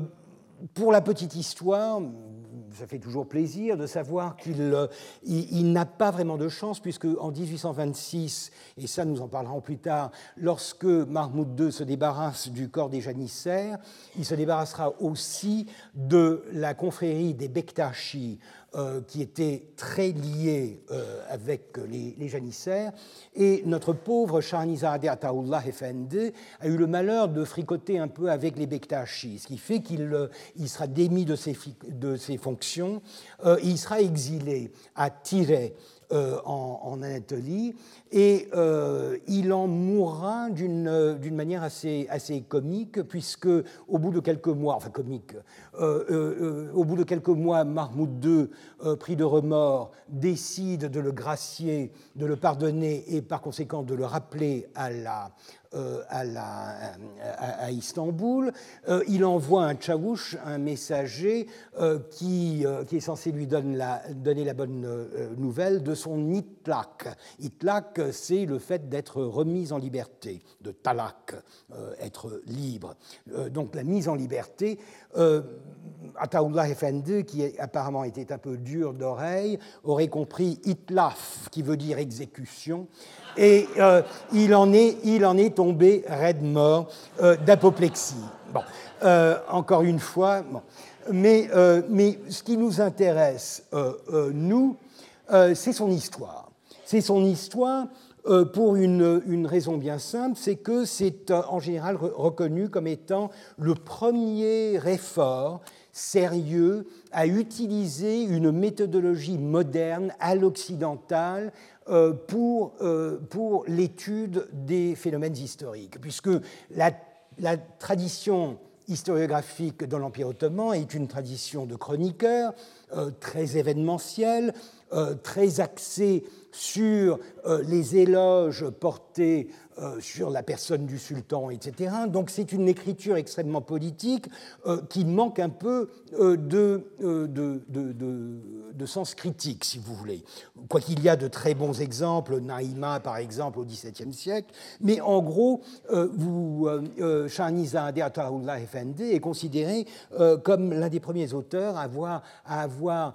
pour la petite histoire, ça fait toujours plaisir de savoir qu'il euh, n'a pas vraiment de chance, puisque en 1826, et ça nous en parlerons plus tard, lorsque Mahmoud II se débarrasse du corps des janissaires, il se débarrassera aussi de la confrérie des Bektashi, euh, qui était très lié euh, avec les, janissaires. Et notre pauvre Shahnizadeh Ataullah Effendi a eu le malheur de fricoter un peu avec les Bektashi, ce qui fait qu'il euh, il sera démis de ses, de ses fonctions. il sera exilé à Tiré en, Anatolie, et euh, il en mourra d'une manière assez, assez comique, puisque au bout de quelques mois, enfin comique, euh, au bout de quelques mois, Mahmoud II, pris de remords, décide de le gracier, de le pardonner et par conséquent de le rappeler à la, euh, à, Istanbul. Euh, il envoie un tchavouch, un messager, euh, qui, qui, est censé lui donner la, donner la bonne nouvelle de son itlak. Itlak, c'est le fait d'être remis en liberté, de talak, être libre. donc la mise en liberté. Ataullah Efendi, qui apparemment était un peu dur d'oreille, aurait compris itlaf, qui veut dire exécution, et euh, il, en est, il en est tombé raide mort euh, d'apoplexie. Bon, euh, encore une fois, mais, mais ce qui nous intéresse, nous, c'est son histoire. C'est son histoire pour une, raison bien simple, c'est que c'est en général reconnu comme étant le premier effort sérieux à utiliser une méthodologie moderne à l'occidental euh, pour, euh, pour l'étude des phénomènes historiques, puisque la, tradition historiographique dans l'Empire ottoman est une tradition de chroniqueurs, euh, très événementielle, très axée sur les éloges portés euh, sur la personne du sultan, etc. Donc c'est une écriture extrêmement politique euh, qui manque un peu euh, de, de, sens critique, si vous voulez. Quoiqu'il y a de très bons exemples, Naïma par exemple au XVIIe siècle, mais en gros, vous, Shahnizadeh Ataullah est considéré comme l'un des premiers auteurs à avoir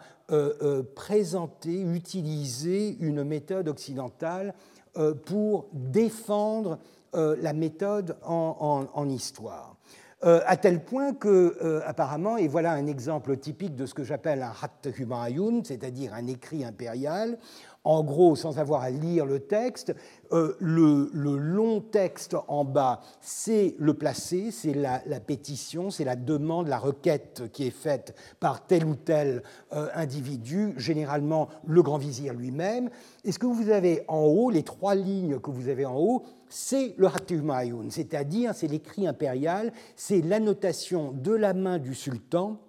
présenté, utilisé une méthode occidentale euh, pour défendre euh, la méthode en, histoire. Euh, à tel point que, apparemment, et voilà un exemple typique de ce que j'appelle un Hatt Humayun, c'est-à-dire un écrit impérial, en gros, sans avoir à lire le texte, euh, le, long texte en bas, c'est le placé, c'est la, pétition, c'est la demande, la requête qui est faite par tel ou tel euh, individu, généralement le grand vizir lui-même. Et ce que vous avez en haut, les trois lignes que vous avez en haut, c'est le Hatumayun, c'est-à-dire c'est l'écrit impérial, c'est l'annotation de la main du sultan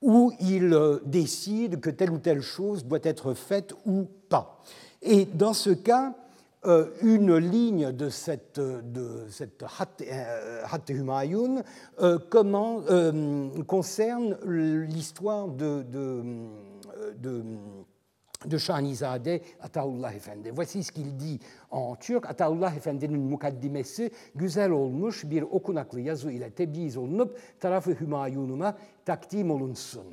où il euh, décide que telle ou telle chose doit être faite ou pas. Et dans ce cas, euh, une ligne de cette, de cette Hat Humayun euh, comment, concerne l'histoire de, de, de de Şahnizade Ataullah Efendi. Voici ce qu'il dit en turc. Ataullah Efendi'nin mukaddimesi güzel olmuş bir okunaklı yazı ile tebliğ olunup tarafı Hümayunuma takdim olunsun.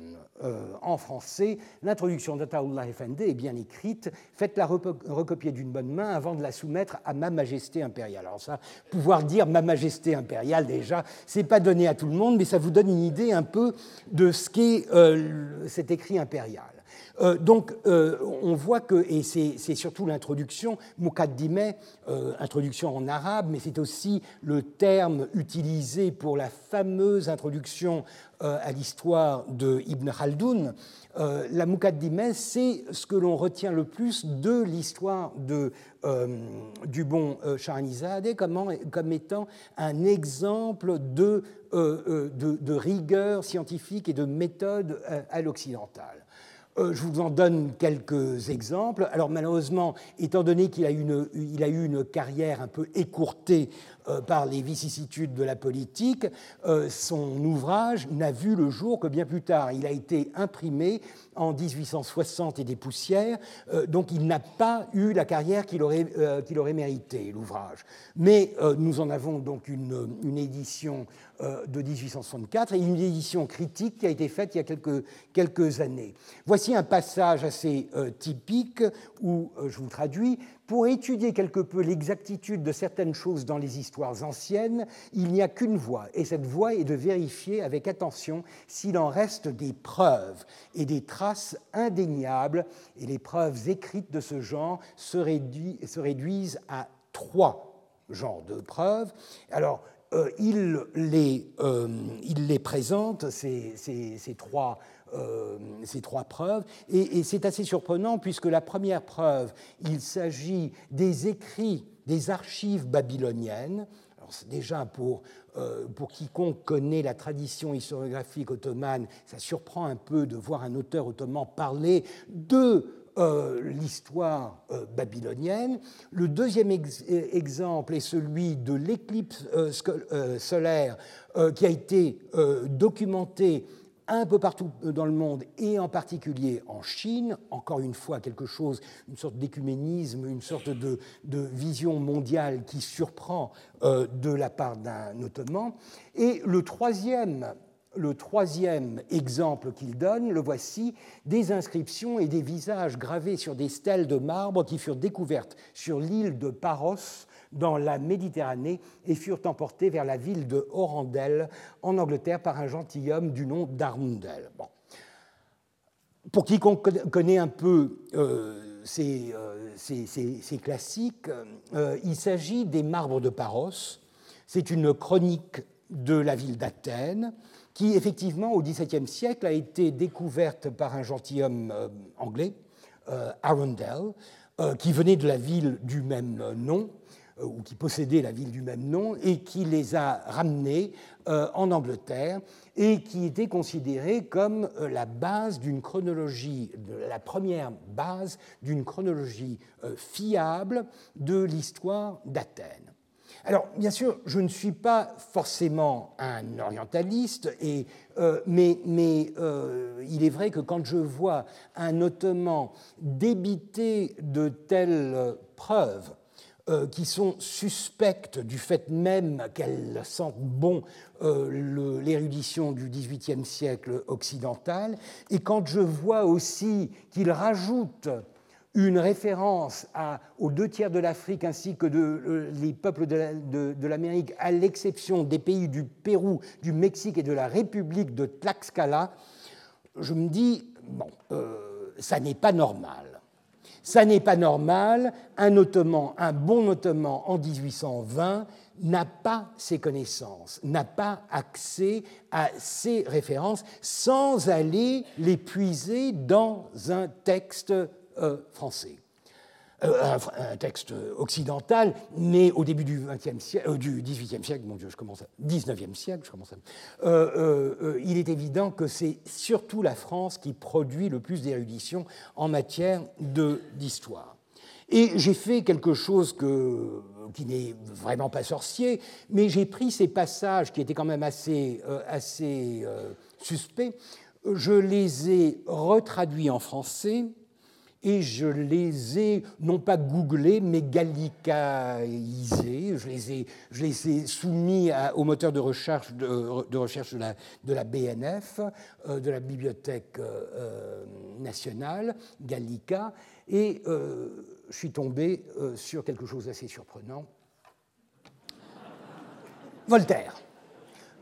Euh, en français, l'introduction d'Ataullah Efendi est bien écrite. Faites-la recopier d'une bonne main avant de la soumettre à Ma Majesté impériale. Alors ça, pouvoir dire Ma Majesté impériale déjà, c'est pas donné à tout le monde, mais ça vous donne une idée un peu de ce qu'est euh, cet écrit impérial. Euh, donc, euh, on voit que, et c'est surtout l'introduction, Mukaddime, euh, introduction en arabe, mais c'est aussi le terme utilisé pour la fameuse introduction à l'histoire de Ibn Khaldoun. la Mukaddime, c'est ce que l'on retient le plus de l'histoire du bon Shahanizadeh comme, comme étant un exemple de, de, rigueur scientifique et de méthode à l'occidental. Euh, je vous en donne quelques exemples. Alors malheureusement, étant donné qu'il a, eu une carrière un peu écourtée euh, par les vicissitudes de la politique, euh, son ouvrage n'a vu le jour que bien plus tard. Il a été imprimé en 1860 et des poussières, donc il n'a pas eu la carrière qu'il aurait, mérité, l'ouvrage. Mais nous en avons donc une édition de 1864 et une édition critique qui a été faite il y a quelques, quelques années. Voici un passage assez typique où, je vous traduis, pour étudier quelque peu l'exactitude de certaines choses dans les histoires anciennes, il n'y a qu'une voie, et cette voie est de vérifier avec attention s'il en reste des preuves et des traces indéniables, et les preuves écrites de ce genre se, réduisent à trois genres de preuves. Alors, euh, il, les, euh, il, les, présente, ces, euh, trois preuves. Et, c'est assez surprenant puisque la première preuve, il s'agit des écrits des archives babyloniennes. Alors, déjà pour, pour quiconque connaît la tradition historiographique ottomane, ça surprend un peu de voir un auteur ottoman parler de euh, l'histoire babylonienne. Le deuxième exemple est celui de l'éclipse solaire qui a été documenté un peu partout dans le monde et en particulier en Chine, encore une fois quelque chose, une sorte d'écuménisme, une sorte de, vision mondiale qui surprend euh, de la part d'un ottoman. Et le troisième, le troisième exemple qu'il donne, le voici, des inscriptions et des visages gravés sur des stèles de marbre qui furent découvertes sur l'île de Paros dans la Méditerranée et furent emportés vers la ville de Orandel en Angleterre par un gentilhomme du nom d'Arundel. Bon. Pour quiconque connaît un peu euh, c'est classique. il s'agit des marbres de Paros. C'est une chronique de la ville d'Athènes qui, effectivement, au XVIIe siècle, a été découverte par un gentilhomme anglais, Arundel, qui venait de la ville du même nom, ou qui possédait la ville du même nom, et qui les a ramenés en Angleterre et qui était considéré comme euh, la base d'une chronologie, la première base d'une chronologie euh, fiable de l'histoire d'Athènes. Alors, bien sûr, je ne suis pas forcément un orientaliste, euh, mais, mais il est vrai que quand je vois un Ottoman débiter de telles preuves, euh, qui sont suspectes du fait même qu'elles sentent bon euh, l'érudition du XVIIIe siècle occidental, et quand je vois aussi qu'il rajoute une référence aux deux tiers de l'Afrique ainsi que de, euh, les peuples de, l'Amérique, à l'exception des pays du Pérou, du Mexique et de la République de Tlaxcala, je me dis, bon, ça n'est pas normal. Ça n'est pas normal. Un Ottoman, un bon Ottoman en 1820 n'a pas ces connaissances, n'a pas accès à ces références sans aller les puiser dans un texte euh, français. Euh, un, texte occidental, né au début du, 20e siècle, euh, du 18e siècle, mon Dieu, je commence à, 19e siècle, je commence à, euh, il est évident que c'est surtout la France qui produit le plus d'érudition en matière d'histoire. Et j'ai fait quelque chose qui n'est vraiment pas sorcier, mais j'ai pris ces passages qui étaient quand même assez, assez suspects, je les ai retraduits en français et je les ai non pas googlés, mais gallicaisés. Je les ai, je les ai soumis au moteur de recherche de, recherche de la, BNF, euh, de la Bibliothèque euh, euh, nationale, Gallica, et je suis tombé sur quelque chose d'assez surprenant. Voltaire.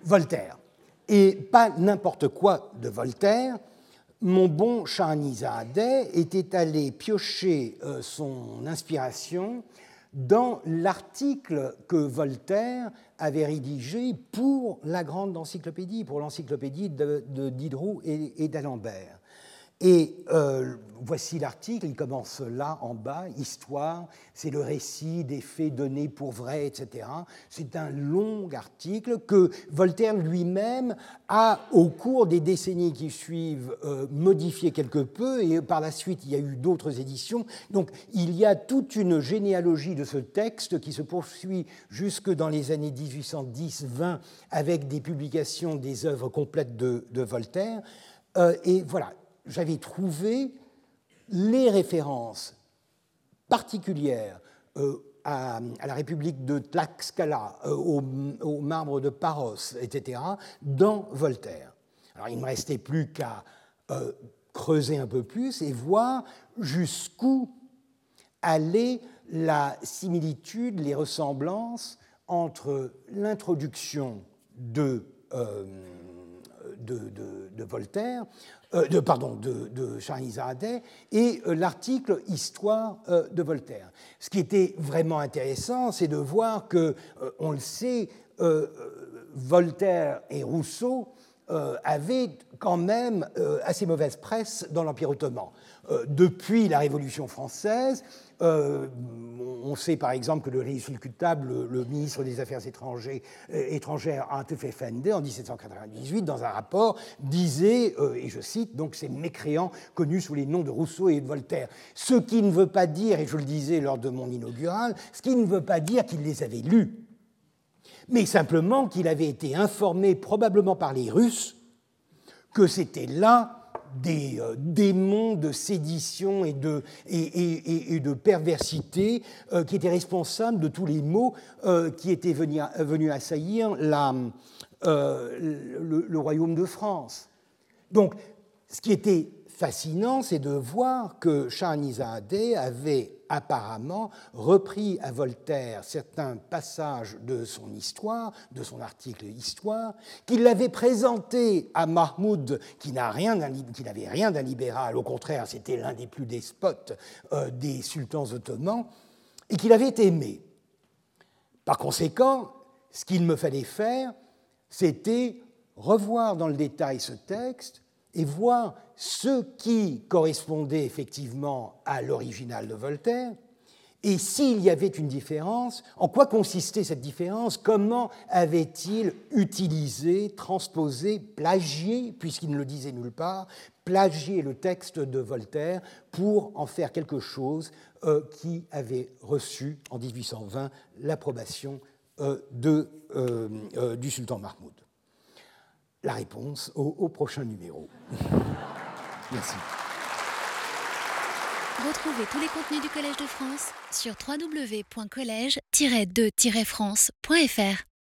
Voltaire. Et pas n'importe quoi de Voltaire, mon bon Shahanizadeh était allé piocher euh, son inspiration dans l'article que Voltaire avait rédigé pour la grande encyclopédie, pour l'encyclopédie de, Diderot et d'Alembert. Et euh, voici l'article, il commence là en bas, Histoire, c'est le récit des faits donnés pour vrais, etc. C'est un long article que Voltaire lui-même a, au cours des décennies qui suivent, euh, modifié quelque peu, et par la suite il y a eu d'autres éditions. Donc il y a toute une généalogie de ce texte qui se poursuit jusque dans les années 1810-20 avec des publications des œuvres complètes de, Voltaire. Euh, et voilà, j'avais trouvé les références particulières euh, à, la République de Tlaxcala, euh, au, marbre de Paros, etc., dans Voltaire. Alors il ne me restait plus qu'à euh, creuser un peu plus et voir jusqu'où allait la similitude, les ressemblances entre l'introduction de, de, Voltaire euh, de, pardon, de, de et euh, l'article Histoire euh, de Voltaire. Ce qui était vraiment intéressant, c'est de voir que, on le sait, Voltaire et Rousseau avaient quand même assez mauvaise presse dans l'Empire ottoman. depuis la Révolution française, euh, on sait par exemple que le résultable, le, ministre des Affaires étrangères, euh, Effendi, en 1798, dans un rapport, disait, euh, et je cite, donc ces mécréants connus sous les noms de Rousseau et de Voltaire. Ce qui ne veut pas dire, et je le disais lors de mon inaugural, ce qui ne veut pas dire qu'il les avait lus, mais simplement qu'il avait été informé, probablement par les Russes, que c'était là des euh, démons de sédition et de, et, de perversité euh, qui étaient responsables de tous les maux euh, qui étaient venus, venus assaillir la, le, royaume de France. Donc, ce qui était fascinant, c'est de voir que Shahrizadeh avait apparemment repris à Voltaire certains passages de son histoire, de son article Histoire, qu'il l'avait présenté à Mahmoud, qui n'avait rien d'un libéral, au contraire, c'était l'un des plus despotes euh, des sultans ottomans, et qu'il avait aimé. Par conséquent, ce qu'il me fallait faire, c'était revoir dans le détail ce texte et voir ce qui correspondait effectivement à l'original de Voltaire, et s'il y avait une différence, en quoi consistait cette différence Comment avait-il utilisé, transposé, plagié, puisqu'il ne le disait nulle part, plagié le texte de Voltaire pour en faire quelque chose euh, qui avait reçu en 1820 l'approbation euh, euh, du sultan Mahmoud la réponse au, prochain numéro. Merci.
Retrouvez tous les contenus du Collège de France sur www.colège-2-france.fr.